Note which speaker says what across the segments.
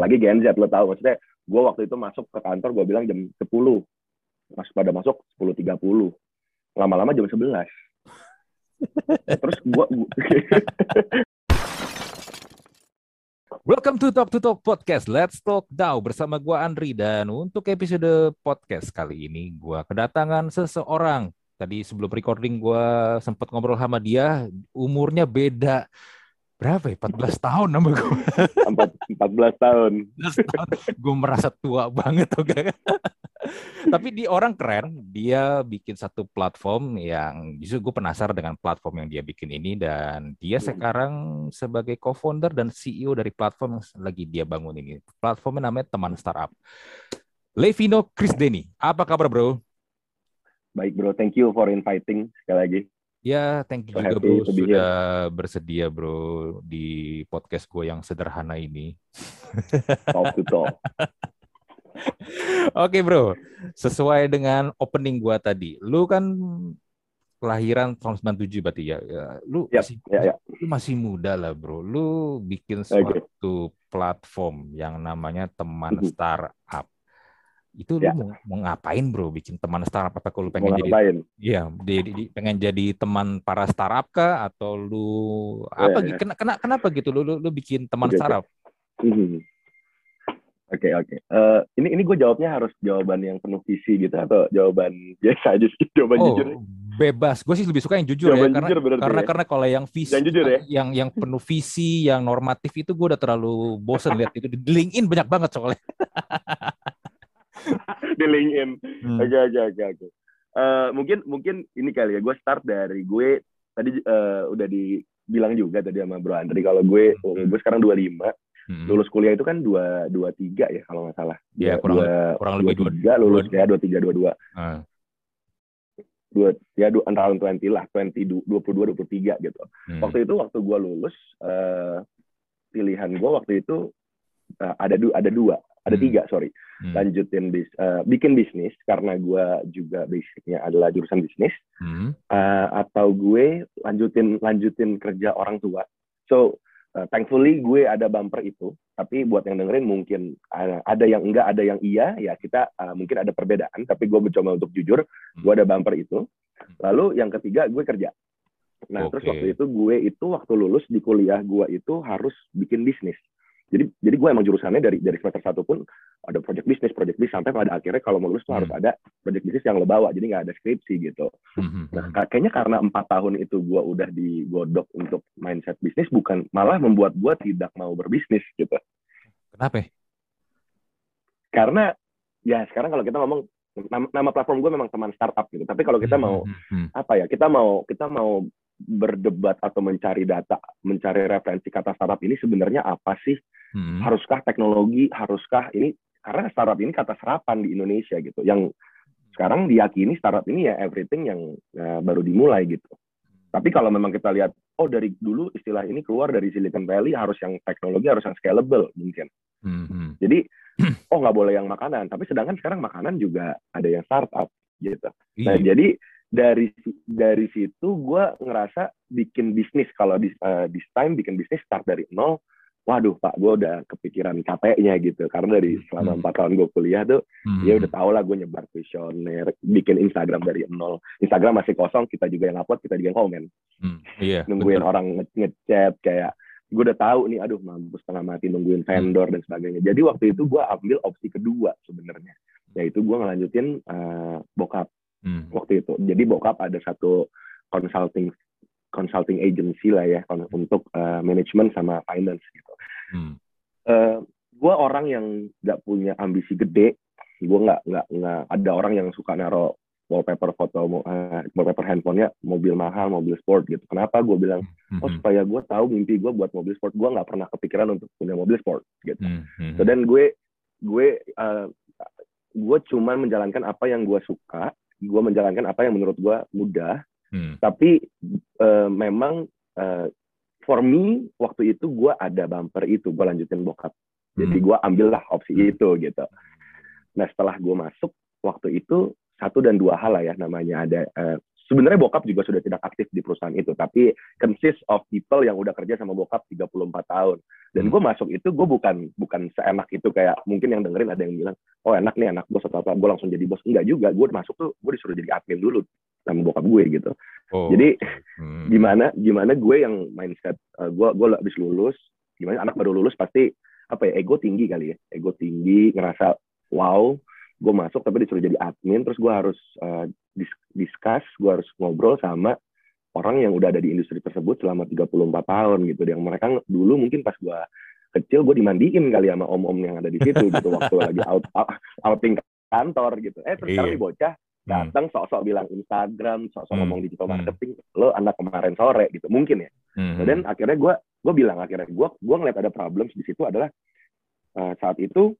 Speaker 1: apalagi Gen Z lo tahu maksudnya gue waktu itu masuk ke kantor gue bilang jam 10 pas pada masuk 10.30 lama-lama jam 11 terus gue
Speaker 2: Welcome to Talk to Talk Podcast. Let's talk now bersama gua Andri. Dan untuk episode podcast kali ini gua kedatangan seseorang. Tadi sebelum recording gua sempat ngobrol sama dia, umurnya beda berapa ya? 14 tahun nama gue.
Speaker 1: 14 tahun.
Speaker 2: 14 tahun. gue merasa tua banget tuh okay? Tapi di orang keren, dia bikin satu platform yang justru gue penasaran dengan platform yang dia bikin ini dan dia hmm. sekarang sebagai co-founder dan CEO dari platform yang lagi dia bangun ini. Platformnya namanya Teman Startup. Levino Chris Denny, apa kabar bro?
Speaker 1: Baik bro, thank you for inviting sekali lagi.
Speaker 2: Ya, thank you so juga bro sudah bersedia bro di podcast gue yang sederhana ini. Oke bro, sesuai dengan opening gue tadi, lu kan kelahiran tahun 97 berarti ya. ya lu yep, masih yeah, yeah. lu masih muda lah bro. Lu bikin suatu okay. platform yang namanya teman mm -hmm. startup itu ya. lu mau, mau ngapain bro? Bikin teman startup apa kalau lu pengen mau jadi iya di, di, pengen jadi teman para startup kah? Atau lu apa ya, ya. Kena, kena, kenapa gitu? Lu, lu lu bikin teman okay, startup?
Speaker 1: Hmm. oke oke. Eh, ini ini gue jawabnya harus jawaban yang penuh visi gitu atau jawaban biasa aja sih jawaban oh, jujur
Speaker 2: bebas. Gue sih lebih suka yang jujur ya, jawaban ya karena
Speaker 1: jujur
Speaker 2: karena ya. karena kalau yang visi yang jujur ya? yang yang penuh visi yang normatif itu gue udah terlalu bosen lihat itu. Di LinkedIn banyak banget soalnya
Speaker 1: di LinkedIn. Hmm. Oke oke oke oke. Eh, mungkin mungkin ini kali ya gue start dari gue tadi uh, udah dibilang juga tadi sama Bro Andri kalau gue hmm. gue sekarang 25 hmm. lulus kuliah itu kan dua dua tiga ya kalau nggak salah.
Speaker 2: Iya kurang dua, kurang lebih
Speaker 1: dua tiga lulus ya dua tiga dua dua. Hmm. Dua ya dua antara lah dua puluh dua dua puluh tiga gitu. Hmm. Waktu itu waktu gue lulus uh, pilihan gue waktu itu uh, ada du ada dua ada hmm. tiga sorry hmm. lanjutin bis uh, bikin bisnis karena gue juga basicnya adalah jurusan bisnis hmm. uh, atau gue lanjutin lanjutin kerja orang tua so uh, thankfully gue ada bumper itu tapi buat yang dengerin mungkin uh, ada yang enggak ada yang iya ya kita uh, mungkin ada perbedaan tapi gue mencoba untuk jujur hmm. gue ada bumper itu lalu yang ketiga gue kerja nah okay. terus waktu itu gue itu waktu lulus di kuliah gue itu harus bikin bisnis jadi jadi gue emang jurusannya dari dari semester satu pun ada project bisnis project bisnis sampai pada akhirnya kalau mau lulus tuh hmm. harus ada project bisnis yang lo bawa jadi nggak ada skripsi gitu hmm. nah kayaknya karena empat tahun itu gue udah digodok untuk mindset bisnis bukan malah membuat gue tidak mau berbisnis gitu
Speaker 2: kenapa
Speaker 1: karena ya sekarang kalau kita ngomong nama, nama platform gue memang teman startup gitu tapi kalau kita hmm, mau hmm. apa ya kita mau kita mau berdebat atau mencari data, mencari referensi kata startup ini sebenarnya apa sih? Hmm. Haruskah teknologi? Haruskah ini? Karena startup ini kata serapan di Indonesia gitu. Yang sekarang diyakini startup ini ya everything yang uh, baru dimulai gitu. Tapi kalau memang kita lihat, oh dari dulu istilah ini keluar dari Silicon Valley harus yang teknologi harus yang scalable mungkin. Hmm. Jadi oh nggak boleh yang makanan. Tapi sedangkan sekarang makanan juga ada yang startup gitu. Nah iya. jadi dari dari situ gue ngerasa bikin bisnis kalau di uh, this time bikin bisnis start dari nol waduh pak gue udah kepikiran capeknya gitu karena dari hmm. selama empat tahun gue kuliah tuh hmm. ya udah tau lah gue nyebar visioner bikin Instagram dari nol Instagram masih kosong kita juga yang upload kita juga yang komen hmm. yeah, nungguin betul. orang ngechat kayak gue udah tahu nih aduh mampus setengah mati nungguin vendor hmm. dan sebagainya jadi waktu itu gue ambil opsi kedua sebenarnya yaitu gue ngelanjutin uh, bokap hmm. waktu itu. Jadi bokap ada satu consulting consulting agency lah ya untuk uh, manajemen sama finance gitu. Hmm. Uh, eh, gue orang yang nggak punya ambisi gede. Gue nggak nggak nggak ada orang yang suka naro wallpaper foto uh, wallpaper handphonenya mobil mahal mobil sport gitu kenapa gue bilang mm-hmm. oh supaya gue tahu mimpi gue buat mobil sport gue nggak pernah kepikiran untuk punya mobil sport gitu mm-hmm. so dan gue gue uh, gue cuman menjalankan apa yang gue suka gue menjalankan apa yang menurut gue mudah hmm. tapi uh, memang uh, for me waktu itu gue ada bumper itu gue lanjutin bokap jadi hmm. gue ambillah opsi hmm. itu gitu nah setelah gue masuk waktu itu satu dan dua hal lah ya namanya ada uh, sebenarnya bokap juga sudah tidak aktif di perusahaan itu tapi consist of people yang udah kerja sama bokap 34 tahun dan hmm. gue masuk itu gue bukan bukan seenak itu kayak mungkin yang dengerin ada yang bilang oh enak nih anak bos atau apa gue langsung jadi bos enggak juga gue masuk tuh gue disuruh jadi admin dulu sama bokap gue gitu oh. jadi hmm. gimana gimana gue yang mindset uh, gue gue habis lulus gimana anak baru lulus pasti apa ya ego tinggi kali ya ego tinggi ngerasa wow gue masuk tapi disuruh jadi admin terus gue harus uh, discuss gue harus ngobrol sama orang yang udah ada di industri tersebut selama 34 tahun gitu yang mereka dulu mungkin pas gua kecil gue dimandiin kali sama om-om yang ada di situ gitu waktu lagi out, outing kantor gitu eh terus iya. bocah hmm. datang sok-sok bilang Instagram sok-sok hmm. ngomong digital hmm. marketing lo anak kemarin sore gitu mungkin ya hmm. dan akhirnya gue gue bilang akhirnya gue gue ngeliat ada problems di situ adalah uh, saat itu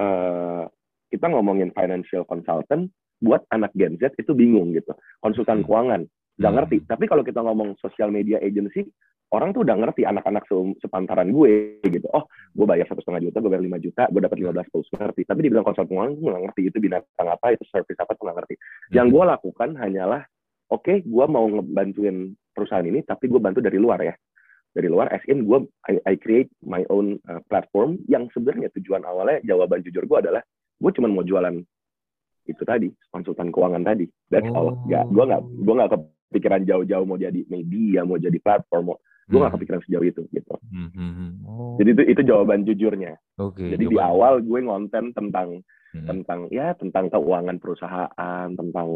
Speaker 1: uh, kita ngomongin financial consultant buat anak Gen Z itu bingung gitu konsultan hmm. keuangan nggak hmm. ngerti. Tapi kalau kita ngomong social media agency, orang tuh udah ngerti anak-anak se sepantaran gue gitu. Oh, gue bayar satu setengah juta, gue bayar lima juta, gue dapat lima belas puluh ngerti. Tapi dibilang konsultan keuangan, gue nggak ngerti itu binatang apa, itu service apa, tuh nggak ngerti. Hmm. Yang gue lakukan hanyalah, oke, okay, gue mau ngebantuin perusahaan ini, tapi gue bantu dari luar ya. Dari luar, as in gue I, I create my own uh, platform yang sebenarnya tujuan awalnya jawaban jujur gue adalah gue cuma mau jualan itu tadi konsultan keuangan tadi that's oh. all gak gue nggak gue nggak kepikiran jauh-jauh mau jadi media mau jadi platform mau gue nggak hmm. kepikiran sejauh itu gitu hmm. hmm, hmm. Oh. jadi itu itu jawaban jujurnya okay, jadi jawaban. di awal gue ngonten tentang hmm. tentang ya tentang keuangan perusahaan tentang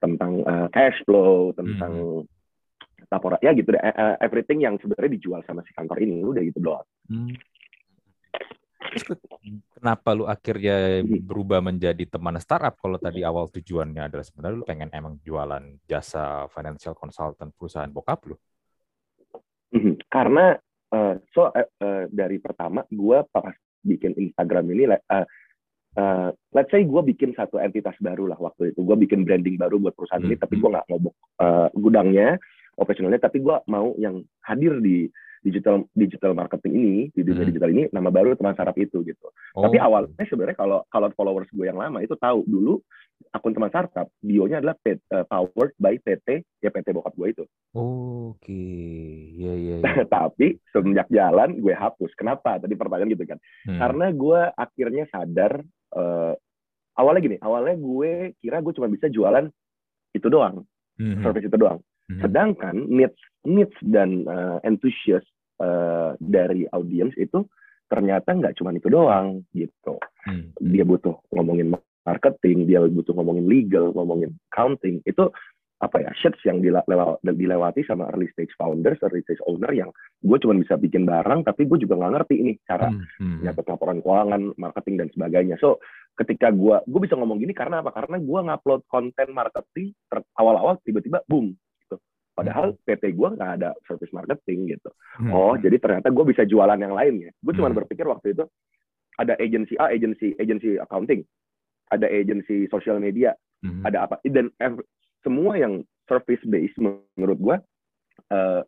Speaker 1: tentang uh, cash flow tentang hmm. laporan ya gitu deh uh, everything yang sebenarnya dijual sama si kantor ini udah gitu doang hmm.
Speaker 2: Kenapa lu akhirnya berubah menjadi teman startup kalau tadi awal tujuannya adalah sebenarnya lu pengen emang jualan jasa financial consultant perusahaan bokap lu?
Speaker 1: Mhm. Karena uh, so uh, uh, dari pertama gue pas bikin Instagram ini uh, uh, let's say gue bikin satu entitas baru lah waktu itu gue bikin branding baru buat perusahaan hmm. ini tapi gue nggak ngobok uh, gudangnya operasionalnya tapi gue mau yang hadir di digital digital marketing ini di dunia hmm. digital ini nama baru teman sarap itu gitu. Oh. Tapi awalnya sebenarnya kalau kalau followers gue yang lama itu tahu dulu akun teman startup bionya adalah pet, uh, powered by PT ya PT bokap gue itu.
Speaker 2: Oke, okay. ya ya.
Speaker 1: Tapi semenjak jalan gue hapus. Kenapa? Tadi pertanyaan gitu kan. Hmm. Karena gue akhirnya sadar uh, awalnya gini, awalnya gue kira gue cuma bisa jualan itu doang, hmm. service itu doang. Hmm. Sedangkan needs needs dan uh, enthusiast uh, dari audiens itu ternyata nggak cuma itu doang gitu. Hmm. Dia butuh ngomongin marketing, dia butuh ngomongin legal, ngomongin accounting. Itu apa ya shits yang dilewati sama early stage founders, early stage owner yang gue cuma bisa bikin barang, tapi gue juga nggak ngerti ini cara hmm, hmm. nyatet laporan keuangan, marketing dan sebagainya. So ketika gue gue bisa ngomong gini karena apa? Karena gue ngupload konten marketing awal-awal tiba-tiba boom Padahal hmm. PT gue nggak ada service marketing gitu. Hmm. Oh, jadi ternyata gue bisa jualan yang lain ya. Gue cuma hmm. berpikir waktu itu ada agensi A, agensi agensi accounting, ada agensi sosial media, hmm. ada apa dan semua yang service base menurut gue uh,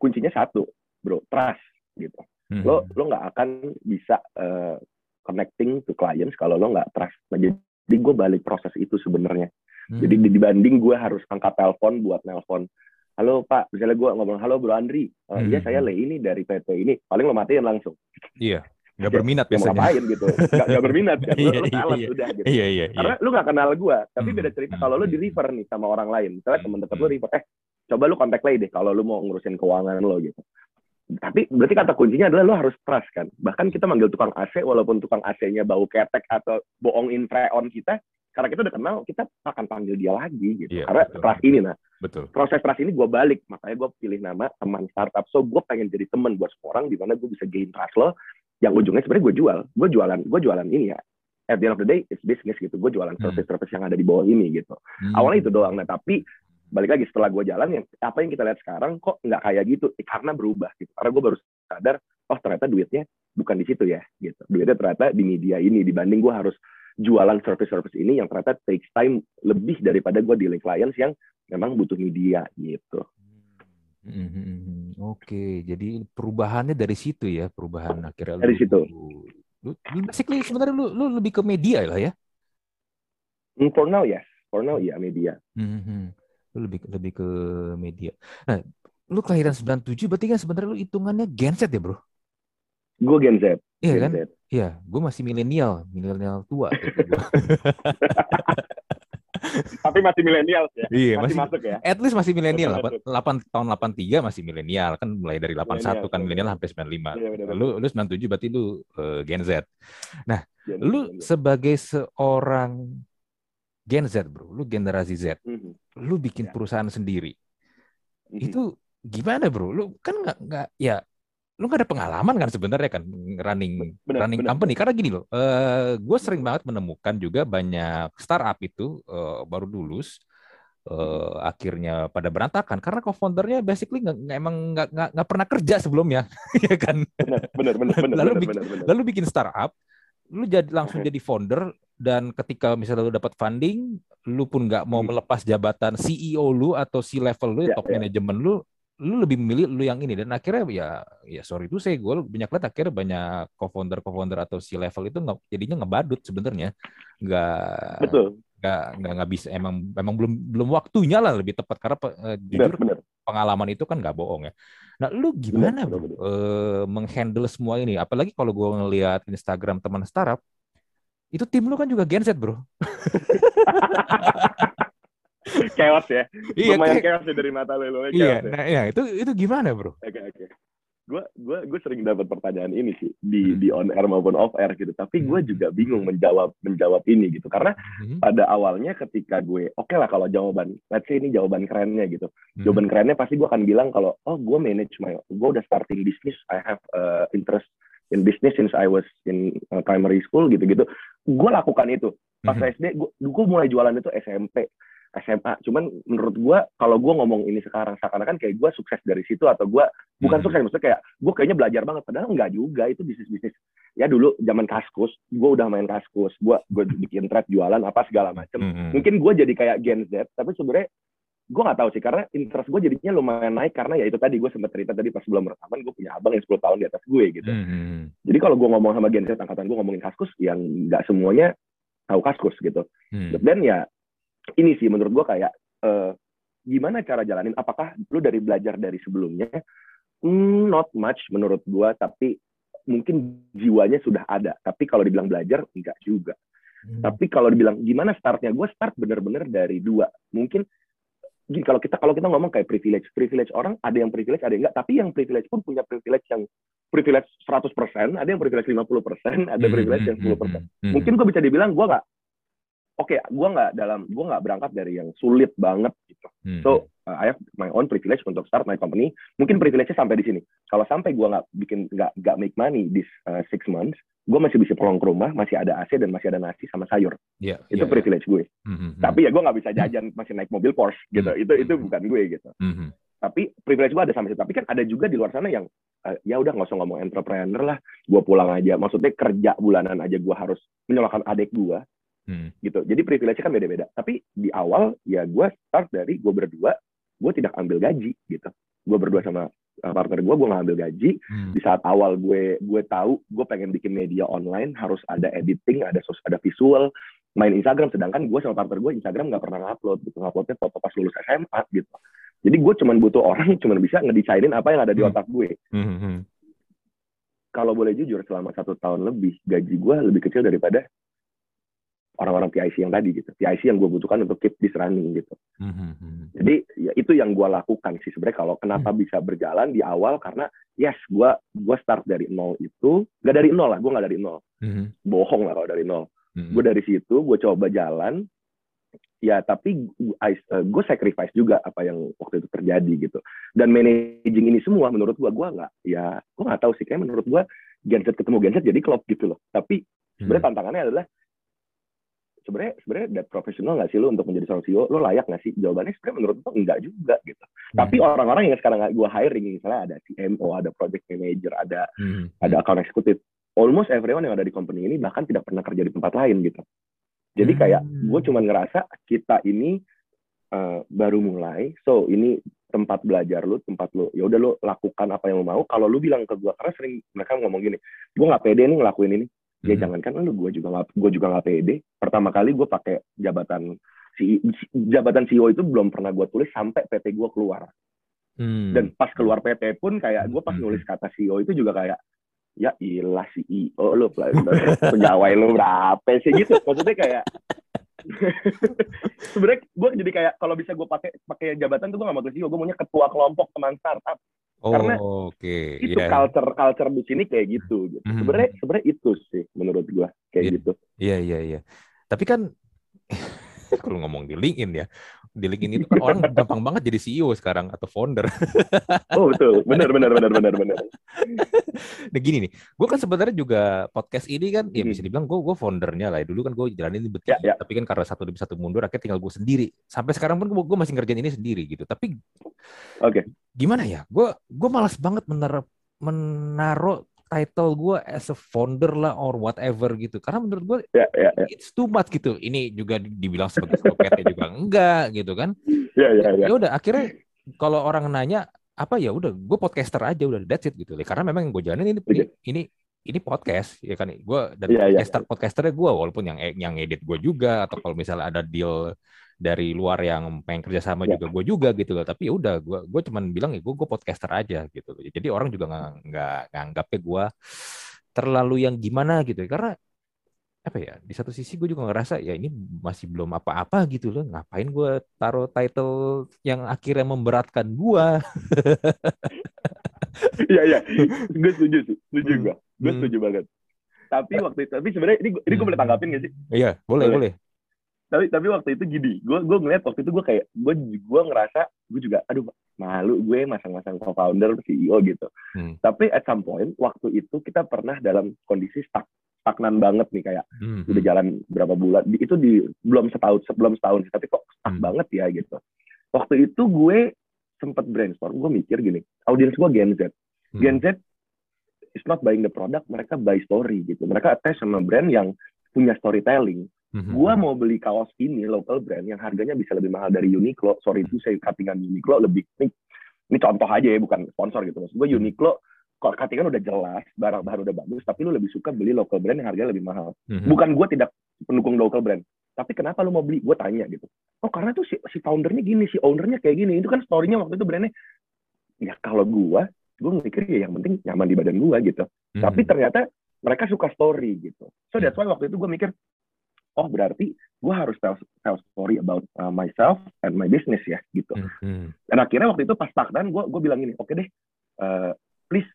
Speaker 1: kuncinya satu, bro, trust gitu. Hmm. Lo lo nggak akan bisa uh, connecting to clients kalau lo nggak trust. Nah, jadi gue balik proses itu sebenarnya. Hmm. Jadi dibanding gue harus angkat telepon buat nelpon halo Pak, misalnya gue ngomong, halo Bro Andri, uh, hmm. iya saya Le ini dari PT ini, paling lo matiin langsung.
Speaker 2: Iya, nggak berminat biasanya.
Speaker 1: Mau ngapain gitu, nggak, nggak berminat kan, lo, lo talent
Speaker 2: iya,
Speaker 1: udah gitu.
Speaker 2: Iya, iya,
Speaker 1: Karena lu nggak kenal gue, tapi hmm. beda cerita kalau lu di refer nih sama orang lain, misalnya temen deket lu hmm. refer, eh coba lu kontak lagi deh kalau lu mau ngurusin keuangan lo gitu. Tapi berarti kata kuncinya adalah lo harus trust kan. Bahkan kita manggil tukang AC walaupun tukang AC-nya bau ketek atau bohongin freon kita, karena kita udah kenal kita akan panggil dia lagi gitu. Yeah, karena betul. trust ini nah. Betul. proses trust ini gue balik. Makanya gue pilih nama teman startup. So gue pengen jadi teman buat semua orang di mana gue bisa gain trust lo yang ujungnya sebenarnya gue jual. Gue jualan gue jualan ini ya. At the end of the day it's business gitu. Gue jualan hmm. service-service yang ada di bawah ini gitu. Hmm. awalnya itu doang. Nah tapi balik lagi setelah gue jalan yang apa yang kita lihat sekarang kok nggak kayak gitu? Eh, karena berubah gitu. Karena gue baru sadar oh ternyata duitnya bukan di situ ya gitu. Duitnya ternyata di media ini. Dibanding gue harus jualan service-service ini yang ternyata takes time lebih daripada gue dealing clients yang memang butuh media gitu.
Speaker 2: Hmm, hmm, hmm, Oke, jadi perubahannya dari situ ya, perubahan akhirnya
Speaker 1: dari lu, situ.
Speaker 2: Lu, lu basically sebenarnya lu, lu lebih ke media lah ya?
Speaker 1: For now yes, for now ya media.
Speaker 2: Hmm, Lu lebih lebih ke media. Nah, lu kelahiran 97 berarti kan sebenarnya lu hitungannya Gen Z ya, Bro?
Speaker 1: Gue Gen Z.
Speaker 2: Iya Gen kan? Iya, gue masih milenial, milenial tua.
Speaker 1: Tapi masih milenial ya.
Speaker 2: Iya, masih, masih masuk ya. At least masih milenial. 8 tahun 83 masih milenial kan mulai dari 81 kan milenial sampai 95. Iya, bener, lu lu 97 berarti lu uh, Gen Z. Nah, Gen lu Gen sebagai seorang Gen Z, Bro. Lu generasi Z. Mm -hmm. Lu bikin ya. perusahaan sendiri. Mm -hmm. Itu gimana, Bro? Lu kan nggak nggak ya lu gak ada pengalaman kan sebenarnya kan running bener, running bener, company karena gini loh uh, eh, gue sering banget menemukan juga banyak startup itu uh, baru lulus uh, akhirnya pada berantakan karena co-foundernya basically nggak emang nggak nggak pernah kerja sebelumnya ya kan
Speaker 1: benar benar benar
Speaker 2: lalu bikin, bener, bener. lalu bikin startup lu jadi langsung jadi founder dan ketika misalnya lu dapat funding lu pun nggak mau hmm. melepas jabatan CEO lu atau C level lu ya, top ya. manajemen lu lu lebih memilih lu yang ini. Dan akhirnya ya ya sorry itu saya gue banyak lihat akhirnya banyak co-founder co-founder atau si level itu nggak jadinya ngebadut sebenarnya. Nggak
Speaker 1: betul.
Speaker 2: nggak nggak nggak bisa emang emang belum belum waktunya lah lebih tepat. Karena uh, jujur bener, bener. pengalaman itu kan nggak bohong ya. Nah lu gimana bener, bener, Uh, menghandle semua ini? Apalagi kalau gue ngelihat Instagram teman startup itu tim lu kan juga genset bro
Speaker 1: chaos ya. Iya, Lumayan chaos ya dari mata lu.
Speaker 2: Iya, ya. nah, iya, itu itu gimana, Bro?
Speaker 1: Oke, okay, oke. Okay. Gue gue gue sering dapat pertanyaan ini sih di hmm. di on air maupun off air gitu. Tapi gue hmm. juga bingung menjawab menjawab ini gitu karena hmm. pada awalnya ketika gue oke okay lah kalau jawaban let's say ini jawaban kerennya gitu. Hmm. Jawaban kerennya pasti gue akan bilang kalau oh gue manage my gue udah starting business I have uh, interest in business since I was in uh, primary school gitu-gitu. Gue lakukan itu. Pas mm -hmm. SD, gue mulai jualan itu SMP. SMA. Cuman menurut gue kalau gue ngomong ini sekarang seakan-akan kayak gue sukses dari situ atau gue bukan hmm. sukses maksudnya kayak gue kayaknya belajar banget padahal enggak juga itu bisnis bisnis ya dulu zaman kaskus gue udah main kaskus gue gue bikin trade jualan apa segala macem hmm. hmm. mungkin gue jadi kayak Gen Z tapi sebenarnya gue nggak tahu sih karena interest gue jadinya lumayan naik karena ya itu tadi gue sempat cerita tadi pas sebelum rekaman gue punya abang yang 10 tahun di atas gue gitu hmm. jadi kalau gue ngomong sama Gen Z angkatan gue ngomongin kaskus yang nggak semuanya tahu kaskus gitu hmm. dan ya ini sih menurut gue kayak uh, gimana cara jalanin? Apakah lu dari belajar dari sebelumnya mm, not much menurut gue tapi mungkin jiwanya sudah ada. Tapi kalau dibilang belajar enggak juga. Hmm. tapi kalau dibilang gimana startnya gue start bener-bener dari dua. Mungkin gini kalau kita kalau kita ngomong kayak privilege privilege orang ada yang privilege ada yang enggak. Tapi yang privilege pun punya privilege yang privilege 100% ada yang privilege 50% ada hmm, privilege yang 10% hmm, mungkin gue bisa dibilang gue nggak oke okay, gue nggak dalam gue nggak berangkat dari yang sulit banget gitu. Hmm. so uh, I have my own privilege untuk start my company. Mungkin privilege-nya sampai di sini. Kalau sampai gue nggak bikin nggak nggak make money this uh, six months gue masih bisa pulang ke rumah masih ada AC dan masih ada nasi sama sayur. Yeah, itu yeah, privilege yeah. gue mm-hmm. tapi ya gue nggak bisa jajan masih naik mobil Porsche gitu. Mm-hmm. itu itu bukan gue gitu. Mm-hmm. tapi privilege gue ada sampai situ. Tapi kan ada juga di luar sana yang uh, ya udah nggak usah ngomong entrepreneur lah. Gue pulang aja. Maksudnya kerja bulanan aja gue harus menyolokkan adik gue Hmm. gitu jadi privilege kan beda-beda tapi di awal ya gue start dari gue berdua gue tidak ambil gaji gitu gue berdua sama uh, partner gue gue nggak ambil gaji hmm. di saat awal gue gue tahu gue pengen bikin media online harus ada editing ada sos ada visual main Instagram sedangkan gue sama partner gue Instagram nggak pernah ngupload gitu nguploadnya foto pas lulus SMA gitu jadi gue cuma butuh orang cuma bisa ngedesainin apa yang ada di hmm. otak gue hmm. hmm. kalau boleh jujur selama satu tahun lebih gaji gue lebih kecil daripada orang-orang PIC yang tadi gitu. PIC yang gue butuhkan untuk keep this running gitu. Mm-hmm. Jadi ya itu yang gue lakukan sih sebenarnya kalau kenapa mm-hmm. bisa berjalan di awal karena yes gue gue start dari nol itu nggak dari nol lah gue nggak dari nol. Mm-hmm. Bohong lah kalau dari nol. Mm-hmm. Gue dari situ gue coba jalan ya tapi uh, gue sacrifice juga apa yang waktu itu terjadi gitu dan managing ini semua menurut gue gue nggak ya gue nggak tahu sih kayak menurut gue genset ketemu genset jadi klop gitu loh tapi sebenarnya hmm. tantangannya adalah sebenarnya sebenarnya profesional nggak sih lo untuk menjadi seorang CEO lo layak nggak sih jawabannya sebenarnya menurut gue enggak juga gitu hmm. tapi orang-orang yang sekarang gue hiring misalnya ada CMO ada project manager ada hmm. ada account executive almost everyone yang ada di company ini bahkan tidak pernah kerja di tempat lain gitu jadi hmm. kayak gue cuma ngerasa kita ini uh, baru mulai so ini tempat belajar lu tempat lu ya udah lu lakukan apa yang lu mau kalau lu bilang ke gue karena sering mereka ngomong gini gue nggak pede nih ngelakuin ini ya hmm. jangan kan lu gue juga nggak gue juga nggak pede pertama kali gue pakai jabatan si, jabatan CEO itu belum pernah gue tulis sampai PT gue keluar. Hmm. Dan pas keluar PT pun kayak gue pas hmm. nulis kata CEO itu juga kayak ya ilah CEO lo pegawai lo berapa sih gitu maksudnya kayak sebenarnya gue jadi kayak kalau bisa gue pakai pakai jabatan tuh gue gak mau tulis CEO gue maunya ketua kelompok teman startup Oh, karena okay. itu yeah. culture culture di sini kayak gitu. gitu. Mm -hmm. Sebenarnya sebenarnya itu sih menurut gua kayak
Speaker 2: yeah.
Speaker 1: gitu.
Speaker 2: Iya iya iya. Tapi kan kalau ngomong di LinkedIn ya, di LinkedIn itu kan orang gampang banget jadi CEO sekarang atau founder.
Speaker 1: oh betul, benar benar benar benar benar.
Speaker 2: nah gini nih, gue kan sebenarnya juga podcast ini kan, ya bisa hmm. dibilang gue gue foundernya lah. Dulu kan gue jalanin ini betul, ya, ya. tapi kan karena satu demi satu mundur, akhirnya tinggal gue sendiri. Sampai sekarang pun gue masih ngerjain ini sendiri gitu. Tapi, oke, okay. gimana ya? Gue gue malas banget menaruh menaruh title gue as a founder lah or whatever gitu karena menurut gue yeah, yeah, yeah. it's too much gitu ini juga dibilang sebagai PT juga enggak gitu kan
Speaker 1: yeah, yeah, yeah.
Speaker 2: ya udah akhirnya kalau orang nanya apa ya udah gue podcaster aja udah that's it gitu karena memang gue jalanin ini ini ini ini podcast ya kan gue dan yeah, podcaster yeah. podcasternya gue walaupun yang yang edit gue juga atau kalau misalnya ada deal dari luar yang pengen kerjasama ya. juga gue juga gitu loh tapi ya udah gue gue cuman bilang ya gue gue podcaster aja gitu loh jadi orang juga nggak nggak nganggapnya gue terlalu yang gimana gitu ya. karena apa ya di satu sisi gue juga ngerasa ya ini masih belum apa-apa gitu loh ngapain gue taruh title yang akhirnya memberatkan gue
Speaker 1: Iya iya, gue setuju sih, setuju gue, gue hmm. setuju banget. Tapi waktu itu, tapi sebenarnya ini, ini gue boleh tanggapin gak sih?
Speaker 2: Iya, boleh boleh.
Speaker 1: Tapi tapi waktu itu gini gue gue ngeliat waktu itu gue kayak gue gue ngerasa gue juga aduh malu gue masang-masang co-founder CEO gitu hmm. tapi at some point waktu itu kita pernah dalam kondisi stuck stagnan banget nih kayak hmm. udah jalan berapa bulan itu di belum setahun sebelum setahun tapi kok stuck hmm. banget ya gitu waktu itu gue sempat brainstorm gue mikir gini audiens gue Gen Z hmm. Gen Z is not buying the product mereka buy story gitu mereka attach sama brand yang punya storytelling Mm-hmm. Gua mau beli kaos ini local brand yang harganya bisa lebih mahal dari Uniqlo. Sorry itu saya cuttingan Uniqlo lebih ini, ini contoh aja ya bukan sponsor gitu. Maksud gue mm-hmm. Uniqlo kok cuttingan udah jelas, barang baru udah bagus, tapi lu lebih suka beli local brand yang harganya lebih mahal. Mm-hmm. Bukan gue tidak pendukung local brand, tapi kenapa lu mau beli? Gue tanya gitu. Oh karena tuh si, si foundernya gini, si ownernya kayak gini. Itu kan storynya waktu itu brandnya. Ya kalau gue, gue mikir ya yang penting nyaman di badan gue gitu. Mm-hmm. Tapi ternyata mereka suka story gitu. So that's why waktu itu gue mikir, oh berarti gue harus tell, tell story about uh, myself and my business ya gitu. Mm-hmm. Dan akhirnya waktu itu pas takdan gue gue bilang ini, oke okay deh, uh, please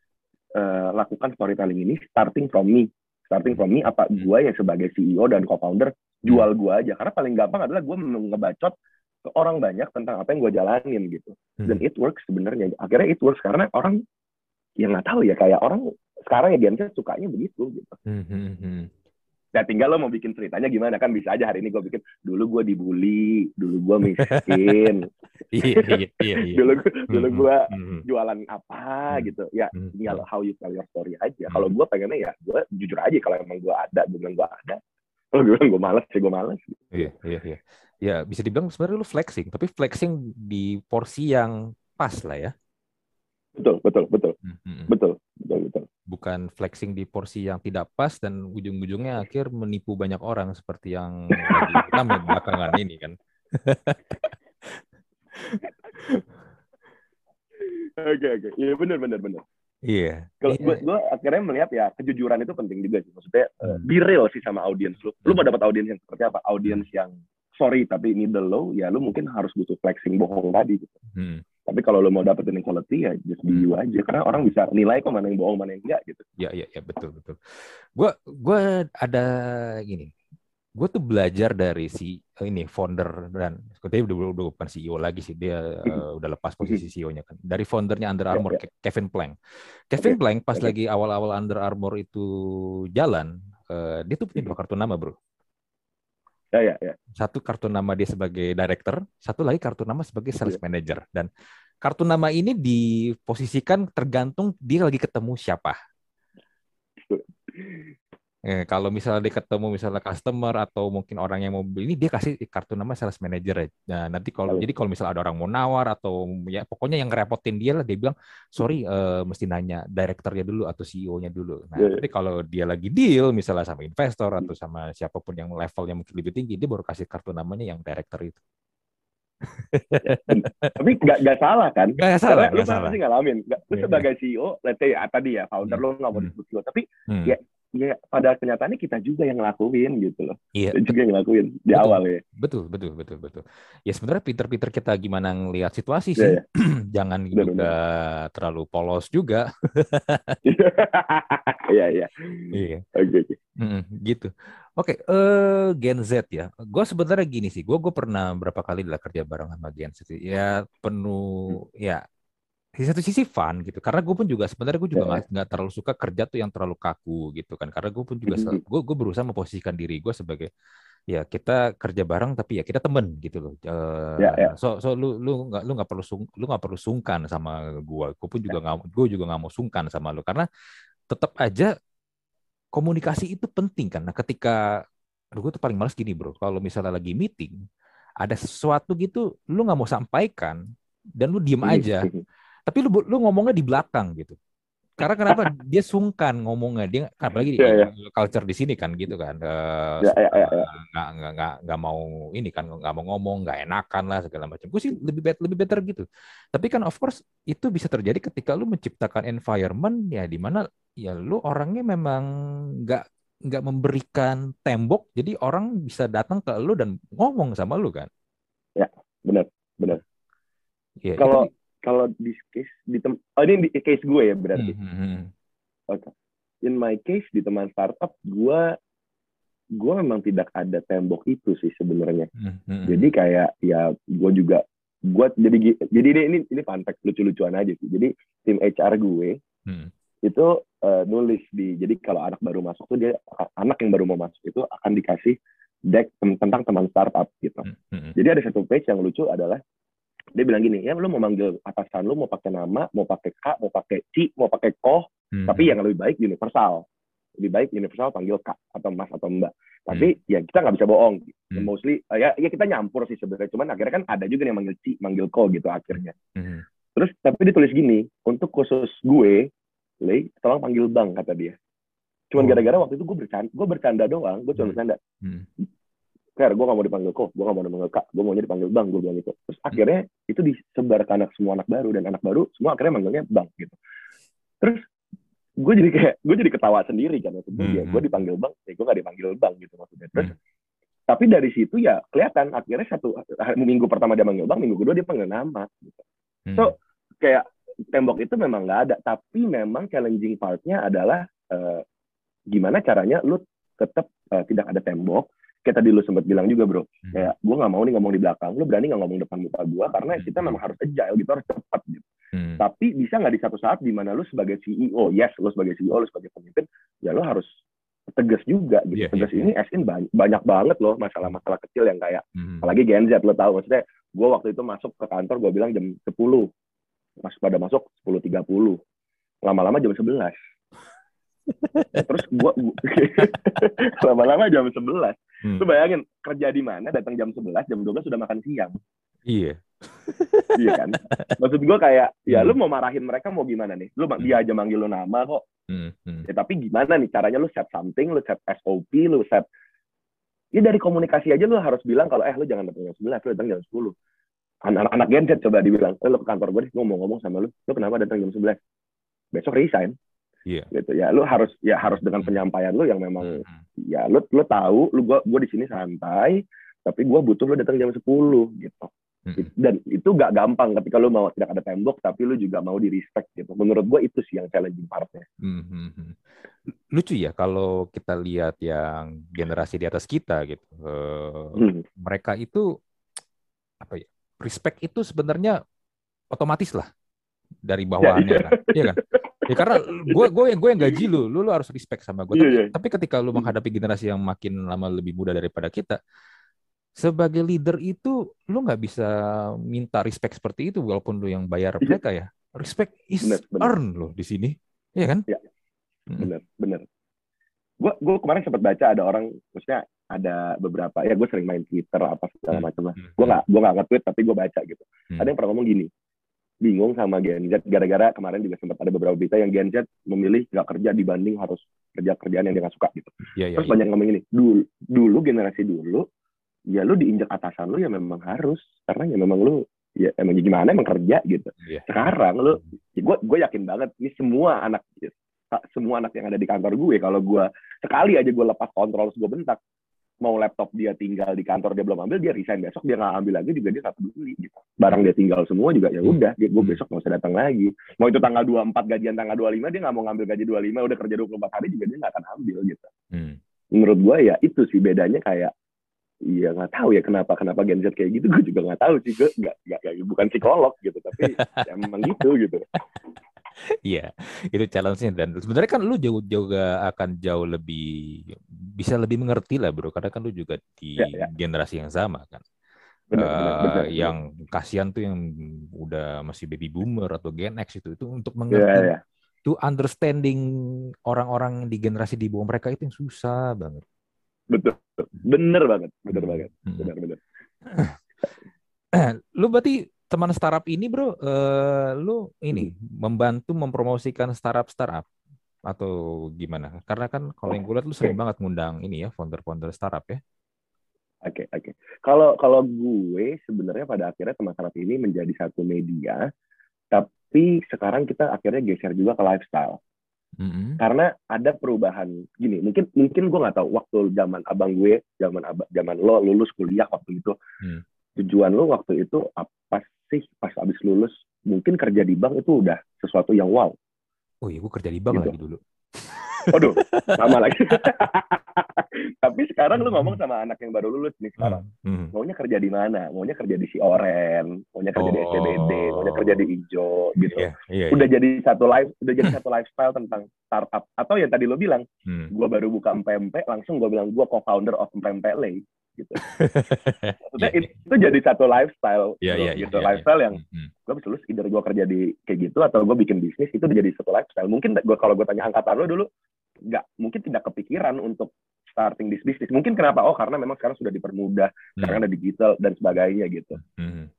Speaker 1: uh, lakukan storytelling ini starting from me, starting from me apa mm-hmm. gue yang sebagai CEO dan co-founder jual gue aja karena paling gampang adalah gue ngebacot ke orang banyak tentang apa yang gue jalanin gitu. Mm-hmm. Dan it works sebenarnya. Akhirnya it works karena orang yang nggak tahu ya kayak orang sekarang ya Gen sukanya begitu gitu. Mm-hmm Nah tinggal lo mau bikin ceritanya gimana kan bisa aja hari ini gue bikin dulu gue dibully, dulu gue miskin, iya, iya, iya, iya. dulu dulu gue mm-hmm. jualan apa mm-hmm. gitu. Ya tinggal how you tell your story aja. Kalau gue pengennya ya gue jujur aja kalau emang gue ada, gue bilang gue ada. Kalau gue bilang gue malas sih gue malas.
Speaker 2: Iya iya iya. Ya bisa dibilang sebenarnya lu flexing, tapi flexing di porsi yang pas lah ya.
Speaker 1: Betul betul betul mm-hmm. betul
Speaker 2: bukan flexing di porsi yang tidak pas dan ujung-ujungnya akhir menipu banyak orang seperti yang lagi belakangan ini kan.
Speaker 1: Oke oke, iya benar benar benar.
Speaker 2: Iya.
Speaker 1: Kalau gue gue akhirnya melihat ya kejujuran itu penting juga sih. Maksudnya uh, be real sih sama audiens lu. Lu mau dapat audiens yang seperti apa? Audiens yang sorry tapi ini the low, ya lu mungkin harus butuh flexing bohong tadi gitu. Hmm. Tapi kalau lo mau dapetin quality ya just be you hmm. aja karena orang bisa nilai kok mana yang bohong mana yang enggak gitu.
Speaker 2: Ya ya ya betul betul. Gue gue ada gini. Gue tuh belajar dari si eh, ini founder dan sebetulnya udah, udah bukan CEO lagi sih dia uh, udah lepas posisi CEO-nya kan. Dari foundernya Under ya, Armour ya, ya. Kevin Plank. Kevin okay. Plank pas okay. lagi awal-awal Under Armour itu jalan, uh, dia tuh punya dua kartu nama bro.
Speaker 1: Ya, ya, ya.
Speaker 2: Satu kartu nama dia sebagai director, satu lagi kartu nama sebagai sales ya. manager. Dan kartu nama ini diposisikan tergantung dia lagi ketemu siapa. Eh, kalau misalnya dia ketemu misalnya customer atau mungkin orang yang mau beli ini dia kasih kartu nama sales manager ya. Nah, nanti kalau jadi kalau misalnya ada orang mau nawar atau ya pokoknya yang ngerepotin dia lah dia bilang sorry uh, mesti nanya direkturnya dulu atau CEO-nya dulu. Nah, yeah. tapi kalau dia lagi deal misalnya sama investor atau sama siapa pun yang levelnya mungkin lebih tinggi dia baru kasih kartu namanya yang director itu.
Speaker 1: tapi nggak nggak salah kan
Speaker 2: nggak salah
Speaker 1: lu pasti ngalamin lu yeah. sebagai CEO let's say ya, tadi ya founder hmm. lu nggak mau hmm. disebut CEO tapi hmm. ya ya pada kenyataannya kita juga yang ngelakuin gitu loh. Iya. Kita juga yang ngelakuin di
Speaker 2: betul,
Speaker 1: awal ya.
Speaker 2: Betul, betul, betul, betul. Ya sebenarnya pinter-pinter kita gimana ngelihat situasi sih. Yeah, yeah. Jangan betul, juga betul. terlalu polos juga.
Speaker 1: Iya, iya. Iya. Oke, oke.
Speaker 2: Gitu. Oke, okay, uh, eh, Gen Z ya. Gue sebenarnya gini sih. Gue gue pernah berapa kali lah kerja bareng sama Gen Z. Ya penuh, hmm. ya di satu sisi fun gitu. Karena gue pun juga sebenarnya gue juga nggak yeah. terlalu suka kerja tuh yang terlalu kaku gitu kan. Karena gue pun juga mm-hmm. gue gue berusaha memposisikan diri gue sebagai ya kita kerja bareng tapi ya kita temen gitu loh. Uh, yeah, yeah. so so lu lu nggak lu nggak perlu sung, lu nggak perlu sungkan sama gue gue pun juga nggak gue juga nggak mau sungkan sama lu. Karena tetap aja komunikasi itu penting kan. Nah ketika gue tuh paling males gini bro. Kalau misalnya lagi meeting ada sesuatu gitu lu nggak mau sampaikan dan lu diem iya. aja tapi lu lu ngomongnya di belakang gitu. Karena kenapa? Dia sungkan ngomongnya. Dia apalagi yeah, yeah. culture di sini kan gitu kan. Uh, yeah, yeah, yeah, yeah. nggak nggak nggak nggak mau ini kan nggak mau ngomong nggak enakan lah segala macam. Gue sih lebih better lebih better gitu. Tapi kan of course itu bisa terjadi ketika lu menciptakan environment ya di mana ya lu orangnya memang nggak nggak memberikan tembok. Jadi orang bisa datang ke lu dan ngomong sama lu kan.
Speaker 1: Ya benar benar. Ya, kalau itu, kalau di case di tem oh ini di case gue ya berarti. Mm -hmm. Oke. Okay. In my case di teman startup gue gue memang tidak ada tembok itu sih sebenarnya. Mm -hmm. Jadi kayak ya gue juga gue jadi jadi ini ini ini fun fact lucu-lucuan aja sih. Jadi tim HR gue mm. itu uh, nulis di jadi kalau anak baru masuk tuh dia anak yang baru mau masuk itu akan dikasih deck tentang teman startup gitu. Mm -hmm. Jadi ada satu page yang lucu adalah dia bilang gini ya lu mau manggil atasan lu mau pakai nama mau pakai kak mau pakai ci mau pakai koh hmm. tapi yang lebih baik universal lebih baik universal panggil kak atau mas atau mbak tapi hmm. ya kita nggak bisa bohong hmm. mostly uh, ya ya kita nyampur sih sebenarnya cuman akhirnya kan ada juga yang manggil ci manggil ko gitu akhirnya hmm. terus tapi ditulis gini untuk khusus gue le tolong panggil bang kata dia cuman oh. gara-gara waktu itu gue bercanda gue bercanda doang gue cuma hmm. bercanda hmm. Fer, gue gak mau dipanggil kok, gue gak mau dipanggil kak, gue maunya dipanggil bang, gue bilang gitu. Terus hmm. akhirnya itu disebar ke anak semua anak baru dan anak baru semua akhirnya manggilnya bang gitu. Terus gue jadi kayak gue jadi ketawa sendiri kan maksudnya hmm. ya gue dipanggil bang, ya gue gak dipanggil bang gitu maksudnya. Terus hmm. tapi dari situ ya kelihatan akhirnya satu minggu pertama dia manggil bang, minggu kedua dia panggil nama. Gitu. Hmm. So kayak tembok itu memang nggak ada, tapi memang challenging partnya adalah uh, gimana caranya lu tetap uh, tidak ada tembok, kayak tadi lu sempat bilang juga bro. Hmm. kayak gue nggak mau nih ngomong di belakang. Lu berani nggak ngomong depan muka gue karena hmm. kita memang harus agile gitu. Harus cepat gitu. Hmm. tapi bisa nggak di satu saat di mana lu sebagai CEO yes lu sebagai CEO lu sebagai pemimpin ya lu harus tegas juga gitu. Yeah, tegas yeah, ini yeah. as banyak, banyak banget loh masalah-masalah kecil yang kayak hmm. apalagi Gen Z lo tahu. Maksudnya gue waktu itu masuk ke kantor gue bilang jam 10 masuk pada masuk 10.30 lama-lama jam 11 terus gua lama-lama jam 11 hmm. lu bayangin kerja di mana datang jam 11 jam 12 sudah makan siang
Speaker 2: iya
Speaker 1: iya kan maksud gua kayak ya hmm. lu mau marahin mereka mau gimana nih lu hmm. dia aja manggil lu nama kok hmm. Hmm. ya tapi gimana nih caranya lu set something lu set SOP lu set ya dari komunikasi aja lu harus bilang kalau eh lu jangan datang jam 11 lu datang jam 10 anak-anak Gen Z coba dibilang, eh, lu ke kantor gue nih, gue mau ngomong sama lu, lu kenapa datang jam 11? Besok resign. Iya. gitu ya lu harus ya harus dengan hmm. penyampaian lu yang memang hmm. ya lu lu tahu lu gua gua di sini santai tapi gua butuh lu datang jam 10 gitu hmm. dan itu gak gampang ketika lu mau tidak ada tembok tapi lu juga mau di respect gitu menurut gua itu sih yang challenging partnya hmm.
Speaker 2: hmm, lucu ya kalau kita lihat yang generasi di atas kita gitu uh, hmm. mereka itu apa ya respect itu sebenarnya otomatis lah dari bawahannya ya, iya. kan iya kan ya karena gue gue yang gue yang gaji lu, lu lu harus respect sama gue. Iya, tapi, yeah, yeah. tapi ketika lu menghadapi generasi yang makin lama lebih muda daripada kita, sebagai leader itu lu nggak bisa minta respect seperti itu walaupun lu yang bayar yeah. mereka ya. Respect is bener, bener. earn loh di sini, iya kan?
Speaker 1: Iya. Bener, bener. gue gue kemarin sempat baca ada orang maksudnya ada beberapa ya gue sering main Twitter apa segala hmm. macam lah hmm. gue nggak gue nggak nge-tweet tapi gue baca gitu hmm. ada yang pernah ngomong gini bingung sama Gen Z gara-gara kemarin juga sempat ada beberapa berita yang Gen Z memilih nggak kerja dibanding harus kerja kerjaan yang dia nggak suka gitu ya, ya, terus ya. banyak ngomong ini dulu dulu generasi dulu ya lu diinjak atasan lu ya memang harus karena ya memang lu ya emang gimana emang kerja gitu yeah. sekarang lu ya gue gue yakin banget ini semua anak semua anak yang ada di kantor gue kalau gue sekali aja gue lepas kontrol gue bentak mau laptop dia tinggal di kantor dia belum ambil dia resign. Besok dia nggak ambil lagi juga dia nggak peduli gitu. Barang dia tinggal semua juga ya udah dia gue besok nggak usah datang lagi. Mau itu tanggal 24 gajian tanggal 25 dia nggak mau ngambil gaji 25 udah kerja 24 hari juga dia nggak akan ambil gitu. Hmm. menurut gue ya itu sih bedanya kayak Iya nggak tahu ya kenapa kenapa Gen Z kayak gitu gue juga nggak tahu sih gue nggak nggak bukan psikolog gitu tapi ya memang gitu gitu.
Speaker 2: Iya, itu challenge-nya dan sebenarnya kan lu jauh juga akan jauh lebih bisa lebih mengerti lah bro, karena kan lu juga di ya, ya. generasi yang sama kan. Benar, uh, benar, benar, yang kasihan tuh yang udah masih baby boomer atau Gen X itu itu untuk mengerti ya, ya. tuh understanding orang-orang di generasi di bawah mereka itu yang susah banget.
Speaker 1: Betul, bener banget, bener banget, hmm. bener bener.
Speaker 2: lu berarti teman startup ini bro, uh, lu ini hmm. membantu mempromosikan startup startup atau gimana? Karena kan kalau yang gue lihat lu sering banget ngundang ini ya founder-founder startup ya.
Speaker 1: Oke okay, oke. Okay. Kalau kalau gue sebenarnya pada akhirnya teman startup ini menjadi satu media, tapi sekarang kita akhirnya geser juga ke lifestyle. Mm-hmm. Karena ada perubahan gini, mungkin mungkin gue nggak tahu waktu zaman abang gue, zaman abang, zaman lo lulus kuliah waktu itu, mm. tujuan lo waktu itu apa sih pas abis lulus mungkin kerja di bank itu udah sesuatu yang wow.
Speaker 2: Oh iya, gue kerja di bank gitu. lagi dulu.
Speaker 1: Waduh, sama lagi. Tapi sekarang lu ngomong sama anak yang baru lulus nih sekarang. Hmm. hmm. Maunya kerja di mana? Maunya kerja di si Oren, maunya kerja oh. di SCBD, maunya kerja di Ijo gitu. Yeah, yeah, udah yeah. jadi satu life, udah jadi satu lifestyle tentang startup. Atau yang tadi lo bilang, hmm. gua baru buka MPMP, langsung gua bilang gua co-founder of MPMP Lay gitu. Maksudnya yeah, itu, itu jadi satu lifestyle yeah, yeah, gitu, yeah, lifestyle yeah. yang mm-hmm. gue bisa lulus either gue kerja di kayak gitu atau gue bikin bisnis itu jadi satu lifestyle. Mungkin gue kalau gue tanya angkatan lo dulu nggak mungkin tidak kepikiran untuk starting this bisnis. Mungkin kenapa? Oh karena memang sekarang sudah dipermudah, mm. sekarang ada digital dan sebagainya gitu. Mm.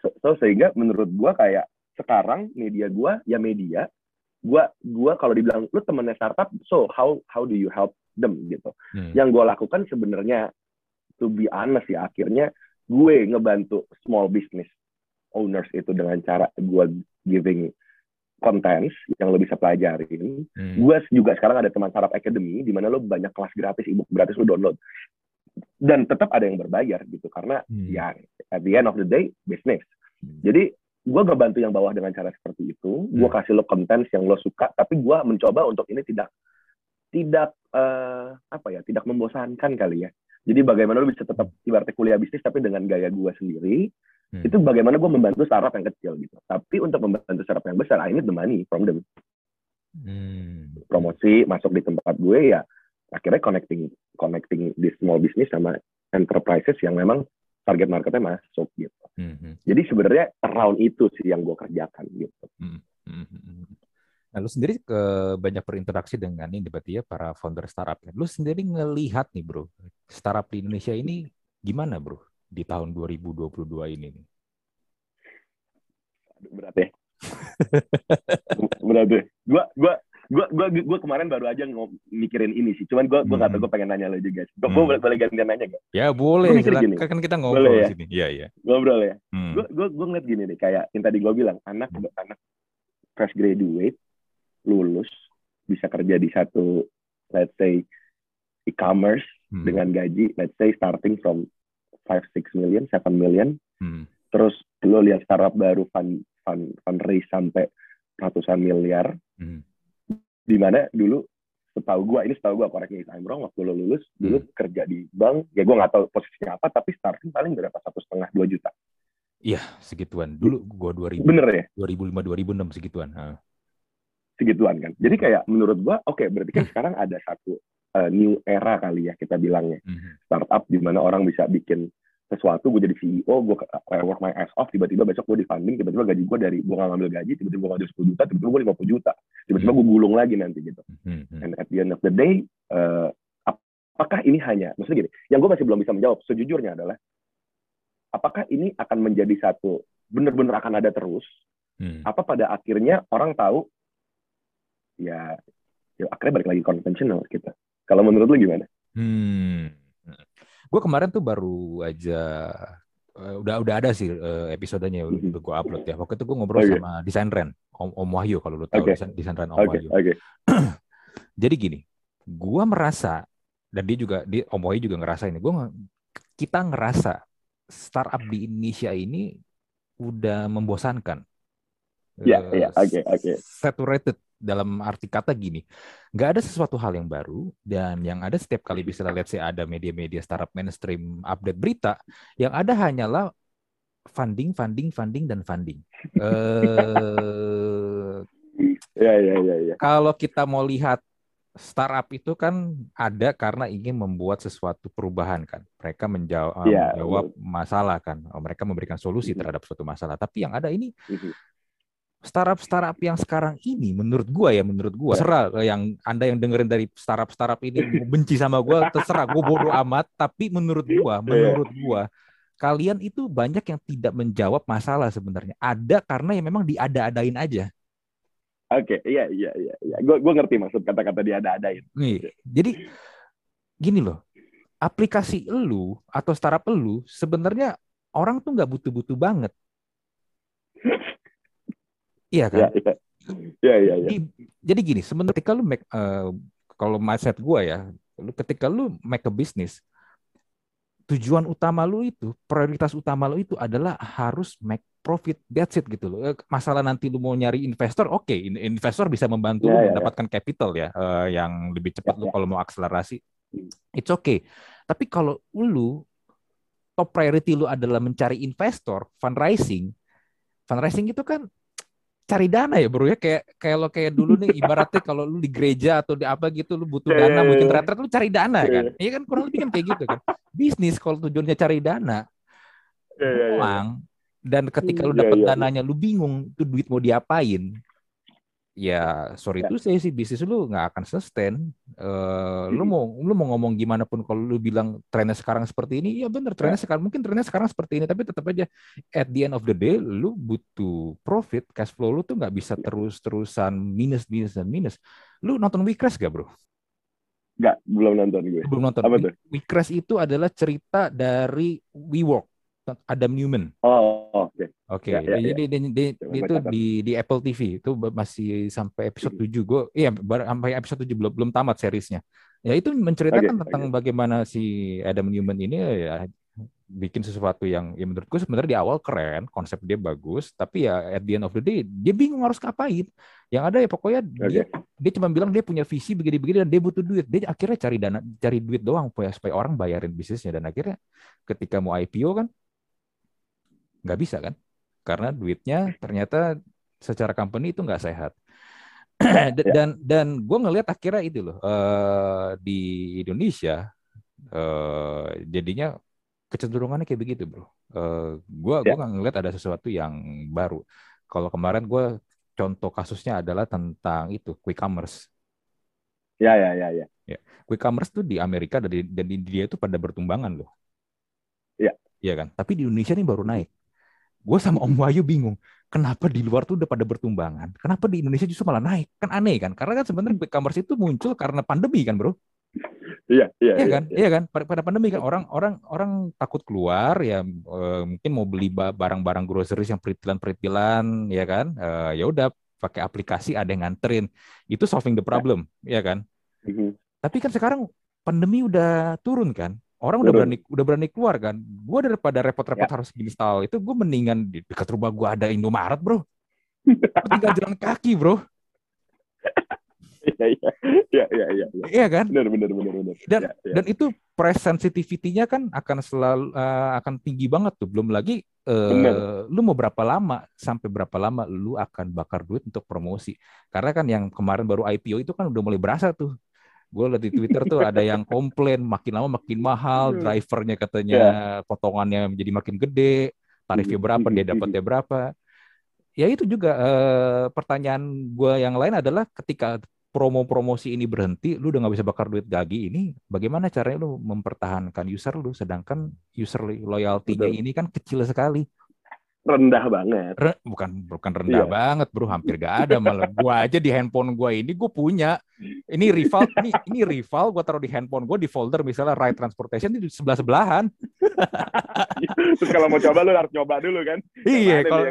Speaker 1: So, so sehingga menurut gue kayak sekarang media gue ya media gue gua kalau dibilang lu temennya startup so how how do you help them gitu hmm. yang gue lakukan sebenarnya to be honest ya akhirnya gue ngebantu small business owners itu dengan cara gue giving contents yang lo bisa pelajarin. Hmm. Gue juga sekarang ada teman startup academy di mana lo banyak kelas gratis, ebook gratis lo download. Dan tetap ada yang berbayar gitu karena hmm. ya at the end of the day business. Hmm. Jadi gue gak bantu yang bawah dengan cara seperti itu. Hmm. Gue kasih lo contents yang lo suka, tapi gue mencoba untuk ini tidak tidak uh, apa ya, tidak membosankan kali ya. Jadi bagaimana lu bisa tetap ibaratnya kuliah bisnis tapi dengan gaya gue sendiri, hmm. itu bagaimana gue membantu startup yang kecil gitu. Tapi untuk membantu startup yang besar, I need the money from them. Hmm. Promosi masuk di tempat gue ya akhirnya connecting connecting di small business sama enterprises yang memang target marketnya masuk gitu. Hmm. hmm. Jadi sebenarnya around itu sih yang gue kerjakan gitu. Hmm. Hmm.
Speaker 2: Nah, lu sendiri ke banyak berinteraksi dengan ini berarti ya para founder startup. Lu sendiri ngelihat nih, Bro, startup di Indonesia ini gimana, Bro, di tahun 2022 ini nih?
Speaker 1: Berat ya. Berat ya. Gua gua gua gua gua kemarin baru aja mikirin ini sih. Cuman gua gua hmm. tahu gua pengen nanya lo juga. Gua, hmm. gua boleh boleh gantian nanya gak?
Speaker 2: Ya boleh. Gini. Kan kita ngobrol boleh, ya? di sini. Iya iya.
Speaker 1: Ngobrol ya. Hmm. Gua gua gua ngeliat gini deh kayak yang tadi gua bilang anak hmm. anak fresh graduate lulus bisa kerja di satu let's say e-commerce hmm. dengan gaji let's say starting from 5 6 million, 7 million. Hmm. Terus lo lihat startup baru fund fund fundraise sampai ratusan miliar. Hmm. Di mana dulu setahu gua ini setahu gua koreknya if I'm wrong waktu lo lulus hmm. dulu kerja di bank ya gua nggak tahu posisinya apa tapi starting paling berapa satu setengah dua juta
Speaker 2: Iya segituan dulu gua 2000
Speaker 1: bener ya
Speaker 2: 2005 2006 segituan ha
Speaker 1: segituan kan. Jadi kayak menurut gua oke okay, berarti kan hmm. sekarang ada satu uh, new era kali ya kita bilangnya. Mm-hmm. Startup di mana orang bisa bikin sesuatu gue jadi CEO gue kayak work my ass off tiba-tiba besok gue di funding tiba-tiba gaji gue dari gue nggak ngambil gaji tiba-tiba gue ngambil 10 juta tiba-tiba gue 50 juta tiba-tiba gue gulung lagi nanti gitu hmm, hmm. and at the end of the day uh, apakah ini hanya maksudnya gini yang gue masih belum bisa menjawab sejujurnya adalah apakah ini akan menjadi satu benar-benar akan ada terus hmm. apa pada akhirnya orang tahu ya, ya akhirnya balik lagi konvensional kita kalau menurut lu gimana?
Speaker 2: Hmm gue kemarin tuh baru aja uh, udah udah ada sih uh, episodenya udah gue upload ya. Waktu itu gue ngobrol okay. sama desain Ren, Om, Om Wahyu kalau lu tahu okay. desain, desain Ren Om okay. Wahyu. Okay. Jadi gini, gue merasa dan dia juga dia Om Wahyu juga ngerasa ini. Gue kita ngerasa startup di Indonesia ini udah membosankan.
Speaker 1: Ya, yeah, uh, yeah, oke, okay, oke. Okay.
Speaker 2: Saturated dalam arti kata gini, nggak ada sesuatu hal yang baru dan yang ada setiap kali bisa lihat sih ada media-media startup mainstream update berita, yang ada hanyalah funding, funding, funding dan funding. uh,
Speaker 1: ya, ya, ya, ya.
Speaker 2: Kalau kita mau lihat startup itu kan ada karena ingin membuat sesuatu perubahan kan. Mereka menjawab, ya, menjawab masalah kan. Mereka memberikan solusi mm-hmm. terhadap suatu masalah. Tapi yang ada ini mm-hmm startup yang sekarang ini menurut gua ya menurut gua terserah yang anda yang dengerin dari startup startup ini benci sama gua terserah gua bodoh amat. Tapi menurut gua iya. menurut gua kalian itu banyak yang tidak menjawab masalah sebenarnya. Ada karena yang memang diada-adain aja.
Speaker 1: Oke iya iya iya iya. Gua gua ngerti maksud kata-kata diada-adain.
Speaker 2: Nih jadi gini loh aplikasi elu atau startup elu sebenarnya orang tuh nggak butuh-butuh banget Iya kan? Iya, iya.
Speaker 1: Iya, iya, iya.
Speaker 2: Jadi gini, sebenarnya ketika lu make uh, kalau mindset gua ya, lu ketika lu make a business, tujuan utama lu itu, prioritas utama lu itu adalah harus make profit. That's it gitu loh. Eh, masalah nanti lu mau nyari investor, oke, okay, investor bisa membantu yeah, lu yeah, mendapatkan yeah. capital ya, uh, yang lebih cepat yeah, lu yeah. kalau mau akselerasi. It's okay. Tapi kalau lu top priority lu adalah mencari investor, fundraising, fundraising itu kan cari dana ya bro ya. Kayak kayak lo kayak dulu nih ibaratnya kalau lu di gereja atau di apa gitu lu butuh iya, dana yeah, mungkin retret lu cari dana yeah. kan? Iya. Kan? Kurang lebih kan kayak gitu kan? Bisnis kalau tujuannya cari dana. Yeah, yeah, uang dan ketika lu dapat yeah, yeah. dananya lu bingung tuh duit mau diapain. Ya sorry itu ya. saya sih. Bisnis lu nggak akan sustain. Uh, lu mau lu mau ngomong gimana pun kalau lu bilang trennya sekarang seperti ini, ya bener trennya ya. sekarang mungkin trennya sekarang seperti ini, tapi tetap aja at the end of the day lu butuh profit, cash flow lu tuh nggak bisa terus-terusan minus minus dan minus. Lu nonton Wecrash gak bro?
Speaker 1: Nggak, belum nonton gue.
Speaker 2: Belum nonton. Apa tuh? Wecrash itu adalah cerita dari WeWork Adam Newman.
Speaker 1: Oh, oke. Okay.
Speaker 2: Oke, okay. ya, ya, jadi ya. Itu di di Apple TV itu masih sampai episode 7 gue iya sampai episode 7 belum belum tamat seriesnya. Ya itu menceritakan okay, tentang okay. bagaimana si Adam Newman ini ya bikin sesuatu yang ya menurutku sebenarnya di awal keren, konsep dia bagus, tapi ya at the end of the day dia bingung harus ngapain. Yang ada ya pokoknya okay. dia dia cuma bilang dia punya visi begini-begini dan dia butuh duit. Dia akhirnya cari dana cari duit doang supaya supaya orang bayarin bisnisnya dan akhirnya ketika mau IPO kan nggak bisa kan? Karena duitnya ternyata secara company itu nggak sehat. Ya. dan dan gue ngelihat akhirnya itu loh uh, di Indonesia uh, jadinya kecenderungannya kayak begitu bro. Uh, gue ya. nggak ngelihat ada sesuatu yang baru. Kalau kemarin gue contoh kasusnya adalah tentang itu quick commerce.
Speaker 1: Ya ya ya ya,
Speaker 2: ya. quick commerce tuh di Amerika dan di, dan di dia itu pada bertumbangan loh.
Speaker 1: Ya.
Speaker 2: Iya kan? Tapi di Indonesia ini baru naik gue sama Om Wahyu bingung kenapa di luar tuh udah pada bertumbangan kenapa di Indonesia justru malah naik kan aneh kan karena kan sebenarnya quick commerce itu muncul karena pandemi kan bro
Speaker 1: Iya, iya,
Speaker 2: iya, kan, iya, iya kan. Pada pandemi kan orang orang orang takut keluar ya e, mungkin mau beli barang-barang groceries yang peritilan-peritilan ya kan. E, ya udah pakai aplikasi ada yang nganterin. Itu solving the problem, ya, ya kan. Mm -hmm. Tapi kan sekarang pandemi udah turun kan orang udah berani udah berani keluar kan gue daripada repot-repot ya. harus install itu gue mendingan di dekat rumah gue ada Indomaret bro tinggal jalan kaki bro
Speaker 1: Iya iya iya iya iya.
Speaker 2: Iya kan?
Speaker 1: Benar benar benar benar.
Speaker 2: Dan ya, ya. dan itu price sensitivity-nya kan akan selalu uh, akan tinggi banget tuh. Belum lagi uh, lu mau berapa lama sampai berapa lama lu akan bakar duit untuk promosi. Karena kan yang kemarin baru IPO itu kan udah mulai berasa tuh gue lihat di Twitter tuh ada yang komplain makin lama makin mahal, hmm. drivernya katanya yeah. potongannya menjadi makin gede, tarifnya hmm. berapa, dia dapatnya berapa. Ya itu juga eh, pertanyaan gue yang lain adalah ketika promo promosi ini berhenti, lu udah nggak bisa bakar duit gagi ini, bagaimana caranya lu mempertahankan user lu, sedangkan user loyalty-nya ini kan kecil sekali
Speaker 1: rendah banget.
Speaker 2: Re, bukan bukan rendah iya. banget, bro. Hampir gak ada malah. Gua aja di handphone gua ini gue punya. Ini rival, ini ini rival. Gue taruh di handphone gue di folder misalnya ride transportation di sebelah sebelahan.
Speaker 1: Terus kalau mau coba lu harus coba dulu kan.
Speaker 2: Iya, kalau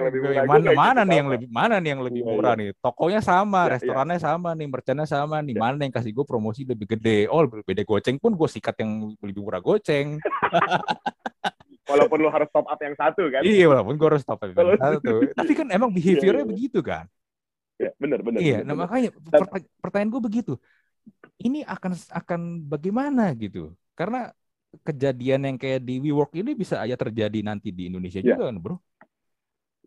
Speaker 2: mana mana nih yang lebih mana nih yang lebih iya, murah iya. nih. Tokonya sama, iya, restorannya sama nih, merchantnya sama nih. Mana yang kasih gue promosi lebih gede? Oh, beda goceng pun gue sikat yang lebih murah goceng.
Speaker 1: walaupun lu harus top up yang satu kan?
Speaker 2: Iya walaupun gue harus top up yang satu. Tapi kan emang behaviornya iya, iya. begitu kan?
Speaker 1: Iya benar benar
Speaker 2: iya
Speaker 1: bener,
Speaker 2: nah makanya pertanya pertanyaan gue begitu. Ini akan akan bagaimana gitu? Karena kejadian yang kayak di WeWork ini bisa aja terjadi nanti di Indonesia ya. juga kan bro?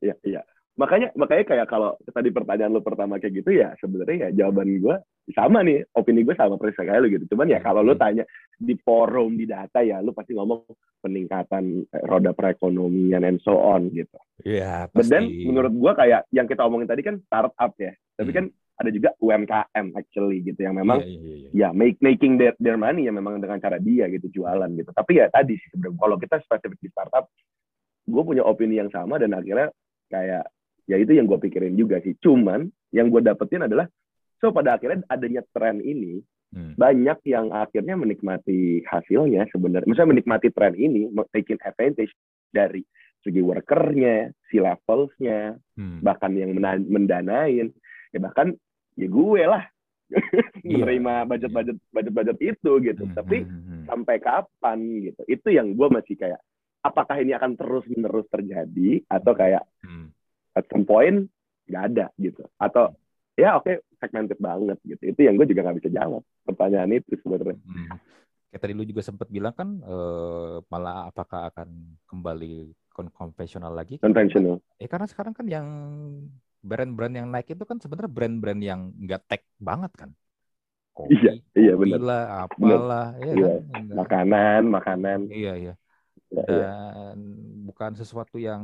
Speaker 1: Iya iya makanya makanya kayak kalau tadi pertanyaan lu pertama kayak gitu ya sebenarnya ya jawaban gue sama nih opini gue sama persis kayak lu gitu cuman ya kalau lu hmm. tanya di forum di data ya lu pasti ngomong peningkatan eh, roda perekonomian and so on gitu
Speaker 2: iya
Speaker 1: yeah, pasti. But menurut gue kayak yang kita omongin tadi kan startup ya tapi hmm. kan ada juga UMKM actually gitu yang memang yeah, yeah, yeah. ya make making their, their money ya memang dengan cara dia gitu jualan gitu tapi ya tadi sih sebenarnya kalau kita spesifik di startup gue punya opini yang sama dan akhirnya kayak ya itu yang gue pikirin juga sih cuman yang gue dapetin adalah so pada akhirnya adanya tren ini hmm. banyak yang akhirnya menikmati hasilnya sebenarnya misalnya menikmati tren ini taking advantage dari segi workernya si levelsnya hmm. bahkan yang mendanain ya bahkan ya gue lah iya. menerima budget budget budget budget itu gitu hmm. tapi hmm. hmm. sampai kapan gitu itu yang gue masih kayak apakah ini akan terus menerus terjadi atau kayak hmm at some point nggak ada gitu. Atau ya oke okay, segmented banget gitu. Itu yang gue juga nggak bisa jawab. Pertanyaan itu sebenarnya. Hmm.
Speaker 2: kayak tadi lu juga sempat bilang kan uh, malah apakah akan kembali konvensional lagi?
Speaker 1: Konvensional.
Speaker 2: Eh karena sekarang kan yang brand-brand yang naik itu kan sebenarnya brand-brand yang nggak tech banget kan?
Speaker 1: Kopi, iya iya benar.
Speaker 2: lah apalah
Speaker 1: bener. ya iya. kan? makanan makanan.
Speaker 2: Iya iya. Ya, dan iya. bukan sesuatu yang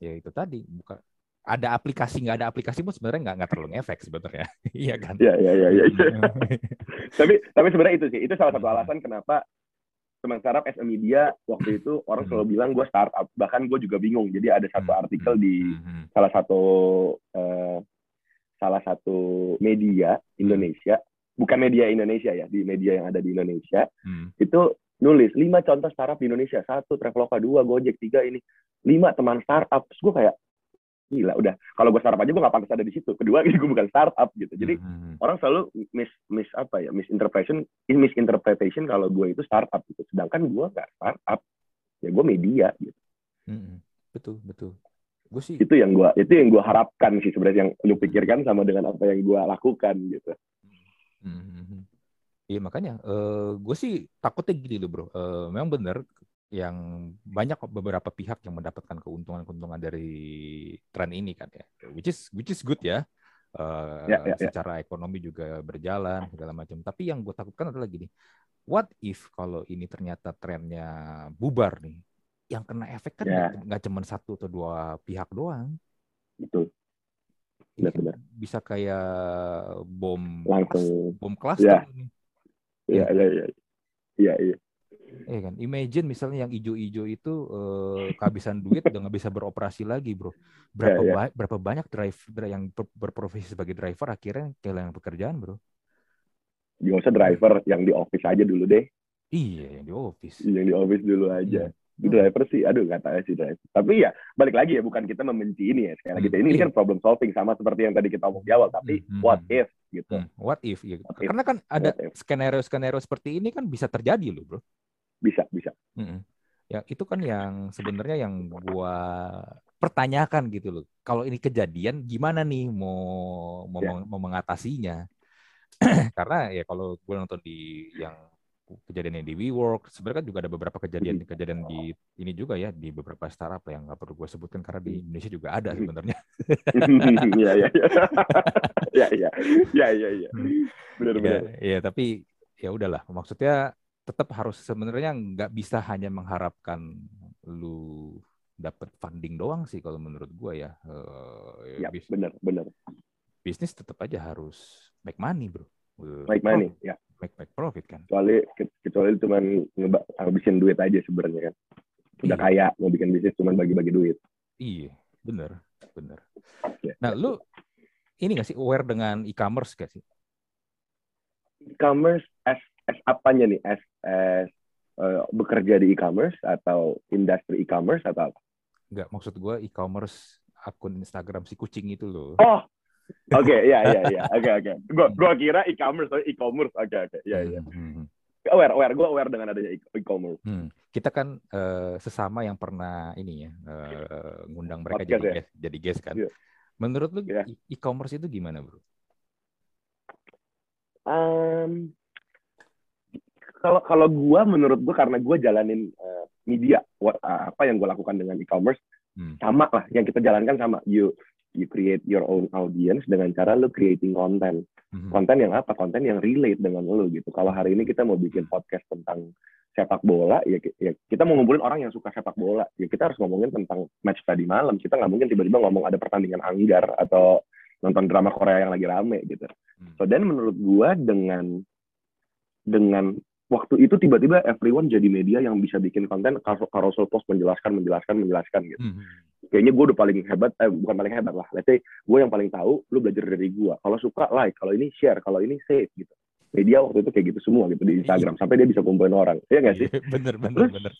Speaker 2: ya itu tadi. Bukan ada aplikasi nggak ada aplikasi pun sebenarnya nggak nggak terlalu efek sebenarnya. Iya kan?
Speaker 1: Iya iya iya ya, tapi tapi sebenarnya itu sih. Itu salah satu alasan kenapa teman startup as a media waktu itu orang selalu bilang gue startup. Bahkan gue juga bingung. Jadi ada satu artikel di salah satu uh, salah satu media Indonesia. Bukan media Indonesia ya di media yang ada di Indonesia. Hmm. itu nulis lima contoh startup di Indonesia. Satu Traveloka. Dua Gojek. Tiga ini. Lima teman startup. Terus gue kayak gila udah. Kalau gue startup aja gue gak pantas ada di situ. Kedua gue bukan startup gitu. Jadi hmm. orang selalu mis mis apa ya misinterpretation misinterpretation kalau gue itu startup gitu. Sedangkan gue gak startup. Ya gue media gitu.
Speaker 2: Hmm. betul betul. Gue sih
Speaker 1: itu yang gue itu yang gue harapkan sih sebenarnya yang lu pikirkan sama dengan apa yang gue lakukan gitu.
Speaker 2: Hmm. Iya makanya uh, gue sih takutnya gini loh bro. Uh, memang benar yang banyak beberapa pihak yang mendapatkan keuntungan-keuntungan dari tren ini kan ya, which is which is good ya. Uh, ya, ya, ya. secara ekonomi juga berjalan segala macam. Tapi yang gue takutkan adalah gini, what if kalau ini ternyata trennya bubar nih, yang kena efek kan ya. nggak cuma satu atau dua pihak doang.
Speaker 1: Betul.
Speaker 2: Benar-benar. Bisa kayak bom
Speaker 1: langsung
Speaker 2: bom cluster
Speaker 1: ya. nih Iya, iya, iya. Iya, iya.
Speaker 2: Eh kan, imagine misalnya yang ijo-ijo itu eh, kehabisan duit udah nggak bisa beroperasi lagi, bro. Berapa yeah, yeah. Ba berapa banyak driver yang ber berprofesi sebagai driver akhirnya kehilangan pekerjaan, bro?
Speaker 1: Gak usah driver, yang di office aja dulu deh.
Speaker 2: Iya, yang di office.
Speaker 1: Yang di office dulu aja. Yeah driver sih aduh nggak tahu sih driver tapi ya balik lagi ya bukan kita membenci ini ya sekali lagi hmm. ini iya. kan problem solving sama seperti yang tadi kita omong di awal tapi hmm. what if gitu hmm.
Speaker 2: what if gitu what karena kan ada skenario skenario seperti ini kan bisa terjadi loh bro
Speaker 1: bisa bisa
Speaker 2: hmm. ya itu kan yang sebenarnya yang gua pertanyakan gitu loh kalau ini kejadian gimana nih mau mau, yeah. mau mengatasinya karena ya kalau gue nonton di yang kejadian di WeWork. Sebenarnya kan juga ada beberapa kejadian-kejadian di ini juga ya di beberapa startup yang nggak perlu gue sebutkan karena di Indonesia juga ada sebenarnya.
Speaker 1: Iya iya iya. Iya iya. Iya iya iya. Benar benar.
Speaker 2: Iya tapi ya udahlah. Maksudnya tetap harus sebenarnya nggak bisa hanya mengharapkan lu dapat funding doang sih kalau menurut gue ya.
Speaker 1: Uh, ya benar benar.
Speaker 2: Bisnis tetap aja harus make money bro.
Speaker 1: Make money, oh, ya
Speaker 2: make make profit kan.
Speaker 1: Kecuali kecuali cuma ngabisin duit aja sebenarnya kan. Udah iya. kaya mau bikin bisnis cuma bagi-bagi duit.
Speaker 2: Iya bener bener. Ya. nah lu ini gak sih aware dengan e-commerce gak sih?
Speaker 1: E-commerce as as apanya nih? As as uh, bekerja di e-commerce atau industri e-commerce atau apa?
Speaker 2: Enggak, maksud gue e-commerce akun Instagram si kucing itu loh.
Speaker 1: Oh, Oke, iya iya iya. Oke oke. Gua gua kira e-commerce e-commerce. Oke oke. Iya iya. Hmm, hmm, hmm. Aware aware gua aware dengan adanya e-commerce. Hmm.
Speaker 2: Kita kan uh, sesama yang pernah ini ya uh, ngundang mereka Podcast jadi ya? guest, jadi guest kan. Yeah. Menurut lu yeah. e-commerce itu gimana, Bro?
Speaker 1: Um, kalau kalau gua menurut gua karena gua jalanin uh, media what, uh, apa yang gua lakukan dengan e-commerce hmm. sama lah yang kita jalankan sama you you create your own audience dengan cara lu creating konten. Mm-hmm. Konten yang apa? Konten yang relate dengan lu gitu. Kalau hari ini kita mau bikin podcast tentang sepak bola, ya, ya kita mau ngumpulin orang yang suka sepak bola. Ya kita harus ngomongin tentang match tadi malam. Kita nggak mungkin tiba-tiba ngomong ada pertandingan anggar atau nonton drama Korea yang lagi rame gitu. Hmm. So dan menurut gua dengan dengan waktu itu tiba-tiba everyone jadi media yang bisa bikin konten carousel post menjelaskan menjelaskan menjelaskan gitu. Hmm kayaknya gue udah paling hebat eh bukan paling hebat lah. Let's say gue yang paling tahu lu belajar dari gue kalau suka like. Kalau ini share. Kalau ini save gitu. Media waktu itu kayak gitu semua gitu di Instagram iya. sampai dia bisa kumpulin orang. Iya gak sih?
Speaker 2: Bener bener
Speaker 1: terus,
Speaker 2: bener.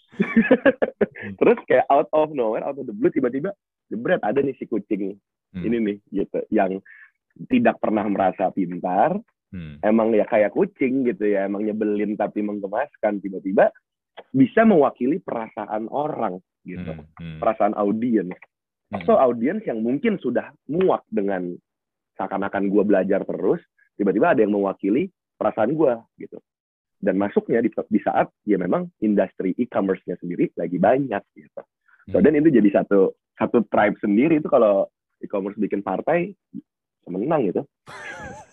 Speaker 1: Terus kayak out of nowhere out of the blue tiba-tiba jebret ada nih si kucing hmm. ini nih gitu. Yang tidak pernah merasa pintar hmm. emang ya kayak kucing gitu ya emang nyebelin tapi menggemaskan tiba-tiba bisa mewakili perasaan orang gitu hmm, hmm. perasaan audiens hmm. so audiens yang mungkin sudah muak dengan seakan-akan gue belajar terus tiba-tiba ada yang mewakili perasaan gue gitu dan masuknya di, di saat ya memang industri e-commerce-nya sendiri lagi banyak gitu so hmm. dan itu jadi satu satu tribe sendiri itu kalau e-commerce bikin partai menang gitu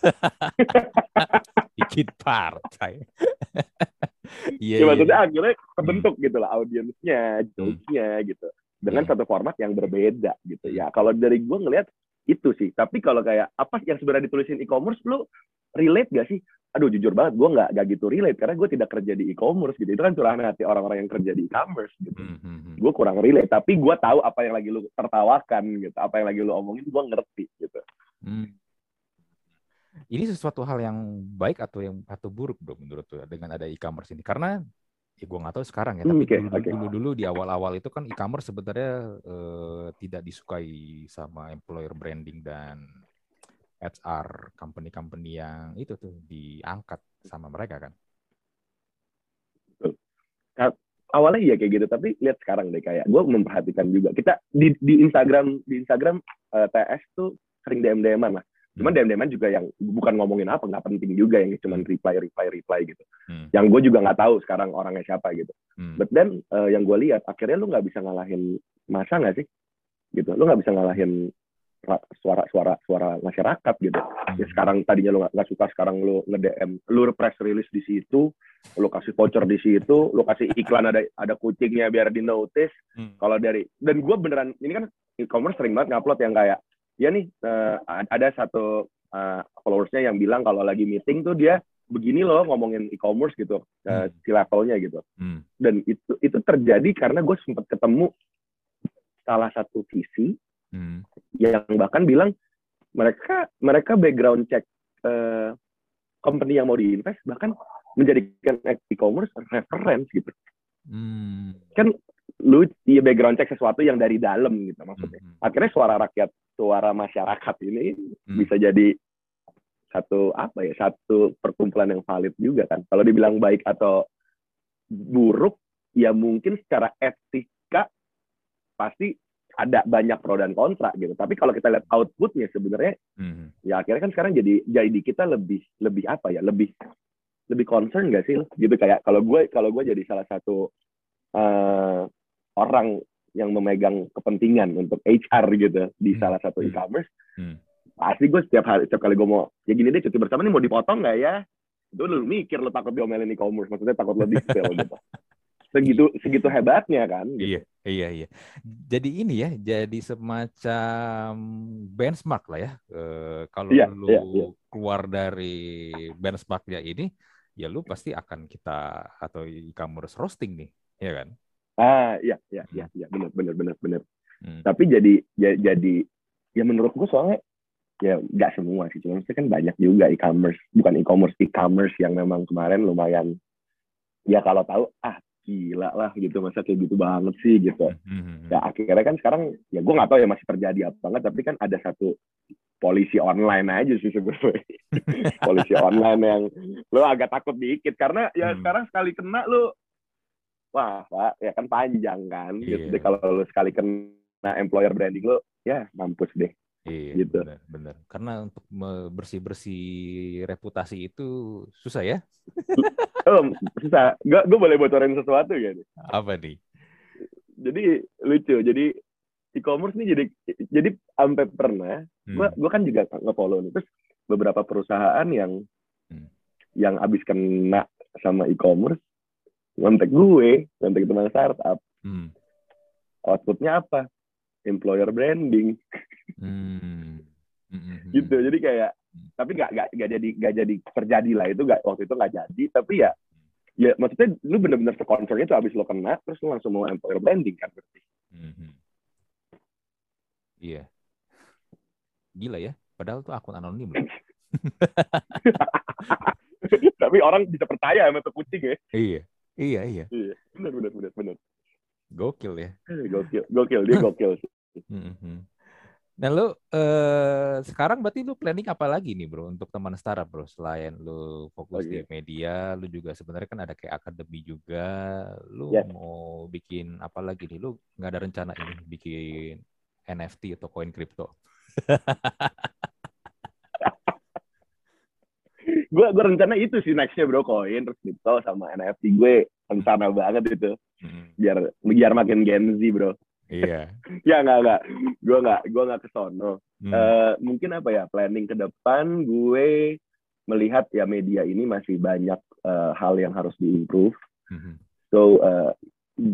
Speaker 2: bikin partai
Speaker 1: yeah, ya, maksudnya yeah. akhirnya kebentuk hmm. gitu lah audiensnya, jokesnya hmm. gitu. Dengan hmm. satu format yang berbeda gitu. Ya kalau dari gue ngelihat itu sih. Tapi kalau kayak apa yang sebenarnya ditulisin e-commerce, lu relate gak sih? Aduh jujur banget, gue nggak gak gitu relate karena gue tidak kerja di e-commerce gitu. Itu kan curahan hati orang-orang yang kerja di e-commerce gitu. Hmm. hmm gue kurang relate. Tapi gue tahu apa yang lagi lu tertawakan gitu, apa yang lagi lu omongin, gue ngerti gitu. Hmm
Speaker 2: ini sesuatu hal yang baik atau yang atau buruk bro menurut tuh dengan ada e-commerce ini karena ya gue nggak tahu sekarang ya tapi okay, dulu, okay. dulu dulu di awal-awal itu kan e-commerce sebenarnya eh, tidak disukai sama employer branding dan HR company-company yang itu tuh diangkat sama mereka kan.
Speaker 1: Awalnya iya kayak gitu tapi lihat sekarang deh kayak gue memperhatikan juga. Kita di di Instagram di Instagram uh, eh, TS tuh sering DM DM lah Cuman hmm. DM-DM juga yang bukan ngomongin apa, nggak penting juga yang cuma hmm. reply, reply, reply gitu. Hmm. Yang gue juga nggak tahu sekarang orangnya siapa gitu. Hmm. But then uh, yang gue lihat akhirnya lu nggak bisa ngalahin masa nggak sih? Gitu. Lu nggak bisa ngalahin suara-suara suara masyarakat gitu. Hmm. Ya sekarang tadinya lu nggak suka, sekarang lu nge-DM, lu press release di situ, lu kasih voucher di situ, lu kasih iklan ada ada kucingnya biar di notice. Hmm. Kalau dari dan gue beneran ini kan e-commerce sering banget ngupload yang kayak ya nih uh, ada satu uh, followersnya yang bilang kalau lagi meeting tuh dia begini loh ngomongin e-commerce gitu uh, si levelnya gitu hmm. dan itu itu terjadi karena gue sempat ketemu salah satu visi hmm. yang bahkan bilang mereka mereka background check uh, company yang mau diinvest bahkan menjadikan e-commerce reference gitu hmm. kan lu ya background check sesuatu yang dari dalam gitu maksudnya. Hmm. Akhirnya suara rakyat, suara masyarakat ini hmm. bisa jadi satu apa ya, satu perkumpulan yang valid juga kan. Kalau dibilang baik atau buruk, ya mungkin secara etika pasti ada banyak pro dan kontra gitu. Tapi kalau kita lihat outputnya sebenarnya, hmm. ya akhirnya kan sekarang jadi jadi kita lebih lebih apa ya, lebih lebih concern gak sih gitu kayak kalau gue kalau gue jadi salah satu uh, orang yang memegang kepentingan untuk HR gitu di hmm. salah satu hmm. e-commerce hmm. pasti gue setiap hari setiap kali gue mau ya gini deh cuti bersama ini mau dipotong nggak ya itu lu mikir lo takut diomelin e-commerce maksudnya takut lo dispel gitu segitu segitu hebatnya kan
Speaker 2: gitu. iya iya iya jadi ini ya jadi semacam benchmark lah ya e, kalau iya, lu iya, iya. keluar dari benchmarknya ini ya lu pasti akan kita atau e-commerce roasting nih ya kan?
Speaker 1: Ah iya iya iya iya. Benar benar benar benar. Hmm. tapi jadi ya, jadi ya menurut gua soalnya ya nggak semua sih. Cuma kan banyak juga e-commerce bukan e-commerce e-commerce yang memang kemarin lumayan ya kalau tahu ah gila lah gitu. Masa kayak gitu banget sih gitu. Mm-hmm. ya akhirnya kan sekarang ya gue nggak tahu ya masih terjadi apa banget tapi kan ada satu polisi online aja sih sebenarnya. Polisi online yang lo agak takut dikit. Karena ya mm. sekarang sekali kena lo wah pak ya kan panjang kan yeah. gitu deh kalau lo sekali kena employer branding lo ya mampus deh
Speaker 2: Iya, gitu. benar, benar. Karena untuk bersih-bersih reputasi itu susah ya?
Speaker 1: oh, susah. Gue gue boleh bocorin sesuatu ya?
Speaker 2: Apa nih?
Speaker 1: Jadi lucu. Jadi e-commerce nih jadi jadi sampai pernah hmm. gue gue kan juga nge-follow nih. Terus beberapa perusahaan yang hmm. yang abis kena sama e-commerce ngontek gue, ngontek teman startup. Hmm. Outputnya apa? Employer branding. Hmm. hmm. gitu jadi kayak tapi nggak nggak nggak jadi nggak jadi terjadi lah itu nggak waktu itu nggak jadi tapi ya ya maksudnya lu bener-bener sekonser itu abis lo kena terus lu langsung mau employer branding kan berarti hmm.
Speaker 2: iya gila ya padahal tuh akun anonim
Speaker 1: loh tapi orang bisa percaya sama tuh kucing ya
Speaker 2: iya iya iya
Speaker 1: iya benar benar benar benar
Speaker 2: gokil ya
Speaker 1: gokil gokil dia gokil sih
Speaker 2: hmm. Nah lu eh, sekarang berarti lu planning apa lagi nih bro untuk teman startup bro selain lu fokus oh, iya. di media, lu juga sebenarnya kan ada kayak akademi juga, lu yeah. mau bikin apa lagi nih? Lu nggak ada rencana ini bikin NFT atau koin kripto?
Speaker 1: gue gue rencana itu sih nextnya bro koin terus kripto sama NFT gue rencana banget itu hmm. biar biar makin Gen Z bro
Speaker 2: Iya.
Speaker 1: ya nggak nggak, gue nggak gue nggak kesono. Hmm. Uh, mungkin apa ya planning ke depan gue melihat ya media ini masih banyak uh, hal yang harus diimprove. Hmm. So uh,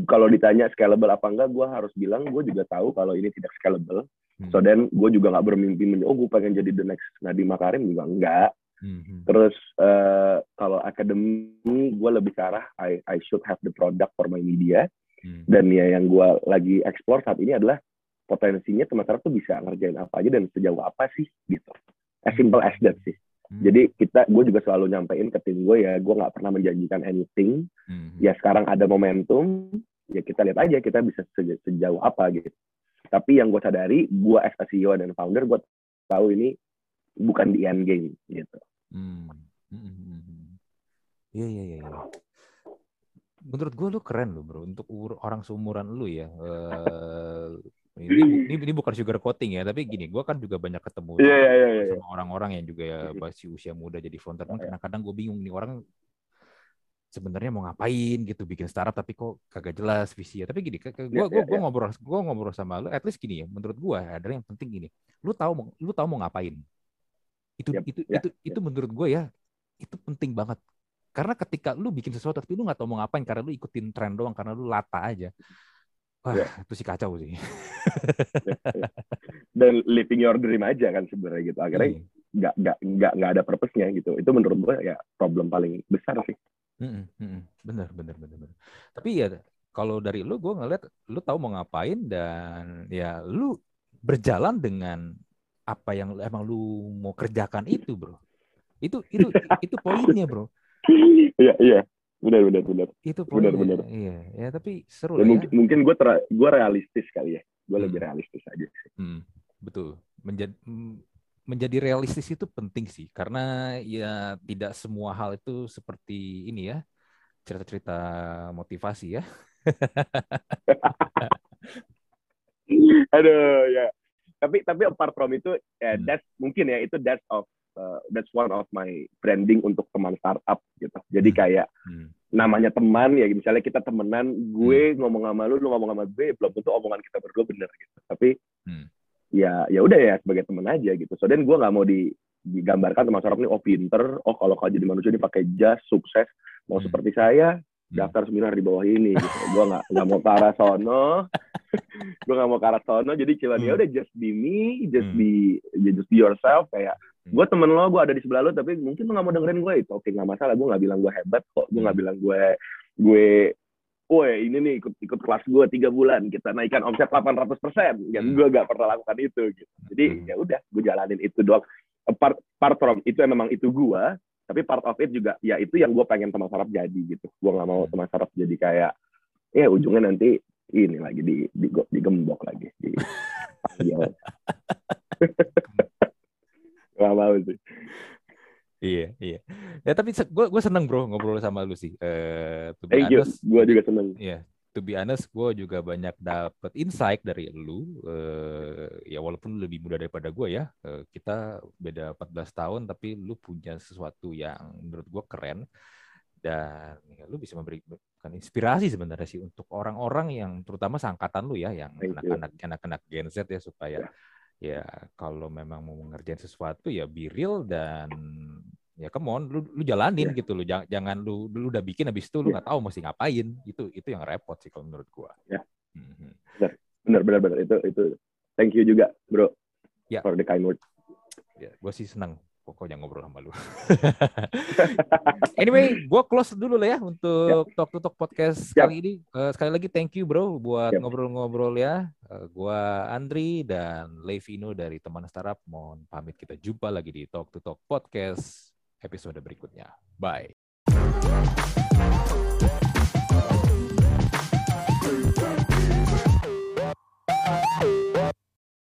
Speaker 1: kalau ditanya scalable apa enggak, gue harus bilang gue juga tahu kalau ini tidak scalable. Hmm. So then gue juga nggak bermimpi oh gue pengen jadi the next Nadiem Makarim juga enggak. Hmm. Terus uh, kalau akademi gue lebih ke arah I I should have the product for my media. Hmm. Dan ya yang gue lagi explore saat ini adalah potensinya teman startup tuh bisa ngerjain apa aja dan sejauh apa sih gitu. As simple as that sih. Hmm. Jadi kita, gue juga selalu nyampein ke tim gue ya, gue nggak pernah menjanjikan anything. Hmm. Ya sekarang ada momentum, ya kita lihat aja kita bisa sejauh apa gitu. Tapi yang gue sadari, gue as a CEO dan founder, gue tahu ini bukan di end game gitu. Hmm.
Speaker 2: Iya, iya, iya. iya menurut gue lu keren lu bro untuk orang seumuran lu ya. Uh, ini, ini ini bukan sugar coating ya, tapi gini, gue kan juga banyak ketemu
Speaker 1: yeah, yeah, yeah, yeah.
Speaker 2: sama orang-orang yang juga ya masih usia muda jadi founder. Kan kadang-kadang gue bingung nih orang sebenarnya mau ngapain gitu bikin startup tapi kok kagak jelas visinya. Tapi gini, gue gue gue gue ngobrol gue ngobrol sama lu, at least gini ya, menurut gue adalah yang penting gini, lu tahu lu tahu mau ngapain. Itu yep, itu yeah, itu yeah. itu menurut gue ya itu penting banget karena ketika lu bikin sesuatu tapi lu nggak tahu mau ngapain karena lu ikutin tren doang karena lu lata aja. Wah, yeah. itu sih kacau sih.
Speaker 1: Dan living your dream aja kan sebenarnya gitu. Akhirnya iya. nggak nggak nggak nggak ada purpose-nya gitu. Itu menurut gue ya problem paling besar sih.
Speaker 2: Mm -mm, bener bener bener bener. Tapi ya kalau dari lu gue ngeliat lu tahu mau ngapain dan ya lu berjalan dengan apa yang emang lu mau kerjakan itu bro. Itu itu itu poinnya bro
Speaker 1: Iya iya benar benar benar.
Speaker 2: Itu benar benar. Iya ya tapi seru
Speaker 1: ya, ya. Mungkin mungkin gue ter gue realistis kali ya. Gue hmm. lebih realistis aja sih.
Speaker 2: Hmm, betul. Menjadi menjadi realistis itu penting sih karena ya tidak semua hal itu seperti ini ya cerita-cerita motivasi ya.
Speaker 1: Aduh ya. Tapi tapi apart from itu ya hmm. that's mungkin ya itu that's of uh, that's one of my branding untuk teman startup gitu. Jadi hmm. kayak hmm. namanya teman ya misalnya kita temenan, gue hmm. ngomong sama lu, lu ngomong sama gue, belum tentu omongan kita berdua bener gitu. Tapi hmm. ya ya udah ya sebagai teman aja gitu. So dan gue nggak mau di digambarkan teman startup ini oh pinter, oh kalau kau jadi manusia ini pakai jas, sukses, mau hmm. seperti saya. Daftar seminar di bawah ini gitu. gue nggak nggak mau ke arah sono gue nggak mau ke arah sono jadi cuma ya hmm. udah just be me just hmm. be ya just be yourself kayak hmm. gue temen lo gue ada di sebelah lo tapi mungkin lo nggak mau dengerin gue itu oke nggak masalah gue nggak bilang gue hebat kok gue nggak bilang gue gue Woi ini nih ikut ikut kelas gue tiga bulan kita naikkan omset 800 persen, ya gue gak pernah lakukan itu gitu. Jadi ya udah gue jalanin itu doang. Apart, apart from itu yang memang itu gue, tapi part of it juga ya itu yang gue pengen teman sarap jadi gitu gue nggak mau teman sarap jadi kayak ya ujungnya nanti ini lagi di di digembok lagi di nggak mau sih
Speaker 2: Iya, iya. Ya tapi gue gue seneng bro ngobrol sama lu sih.
Speaker 1: Eh, uh, gue juga seneng.
Speaker 2: Iya, to be honest, gue juga banyak dapet insight dari lu. Uh, ya walaupun lebih muda daripada gue ya, uh, kita beda 14 tahun, tapi lu punya sesuatu yang menurut gue keren. Dan ya, lu bisa memberikan inspirasi sebenarnya sih untuk orang-orang yang terutama seangkatan lu ya, yang anak-anak anak-anak Gen Z ya supaya ya kalau memang mau mengerjain sesuatu ya be real dan ya come on lu lu jalanin yeah. gitu lu jangan jangan lu lu udah bikin habis itu lu iya. nggak yeah. tahu mesti ngapain itu itu yang repot sih kalau menurut gua
Speaker 1: ya yeah. mm-hmm. benar benar benar itu itu thank you juga bro yeah. for the kind word
Speaker 2: ya gua sih senang pokoknya ngobrol sama lu anyway gua close dulu lah ya untuk yeah. talk to talk podcast yeah. kali ini uh, sekali lagi thank you bro buat ngobrol-ngobrol ya uh, gua Andri dan Levino dari teman startup mohon pamit kita jumpa lagi di talk to talk podcast episode berikutnya. Bye.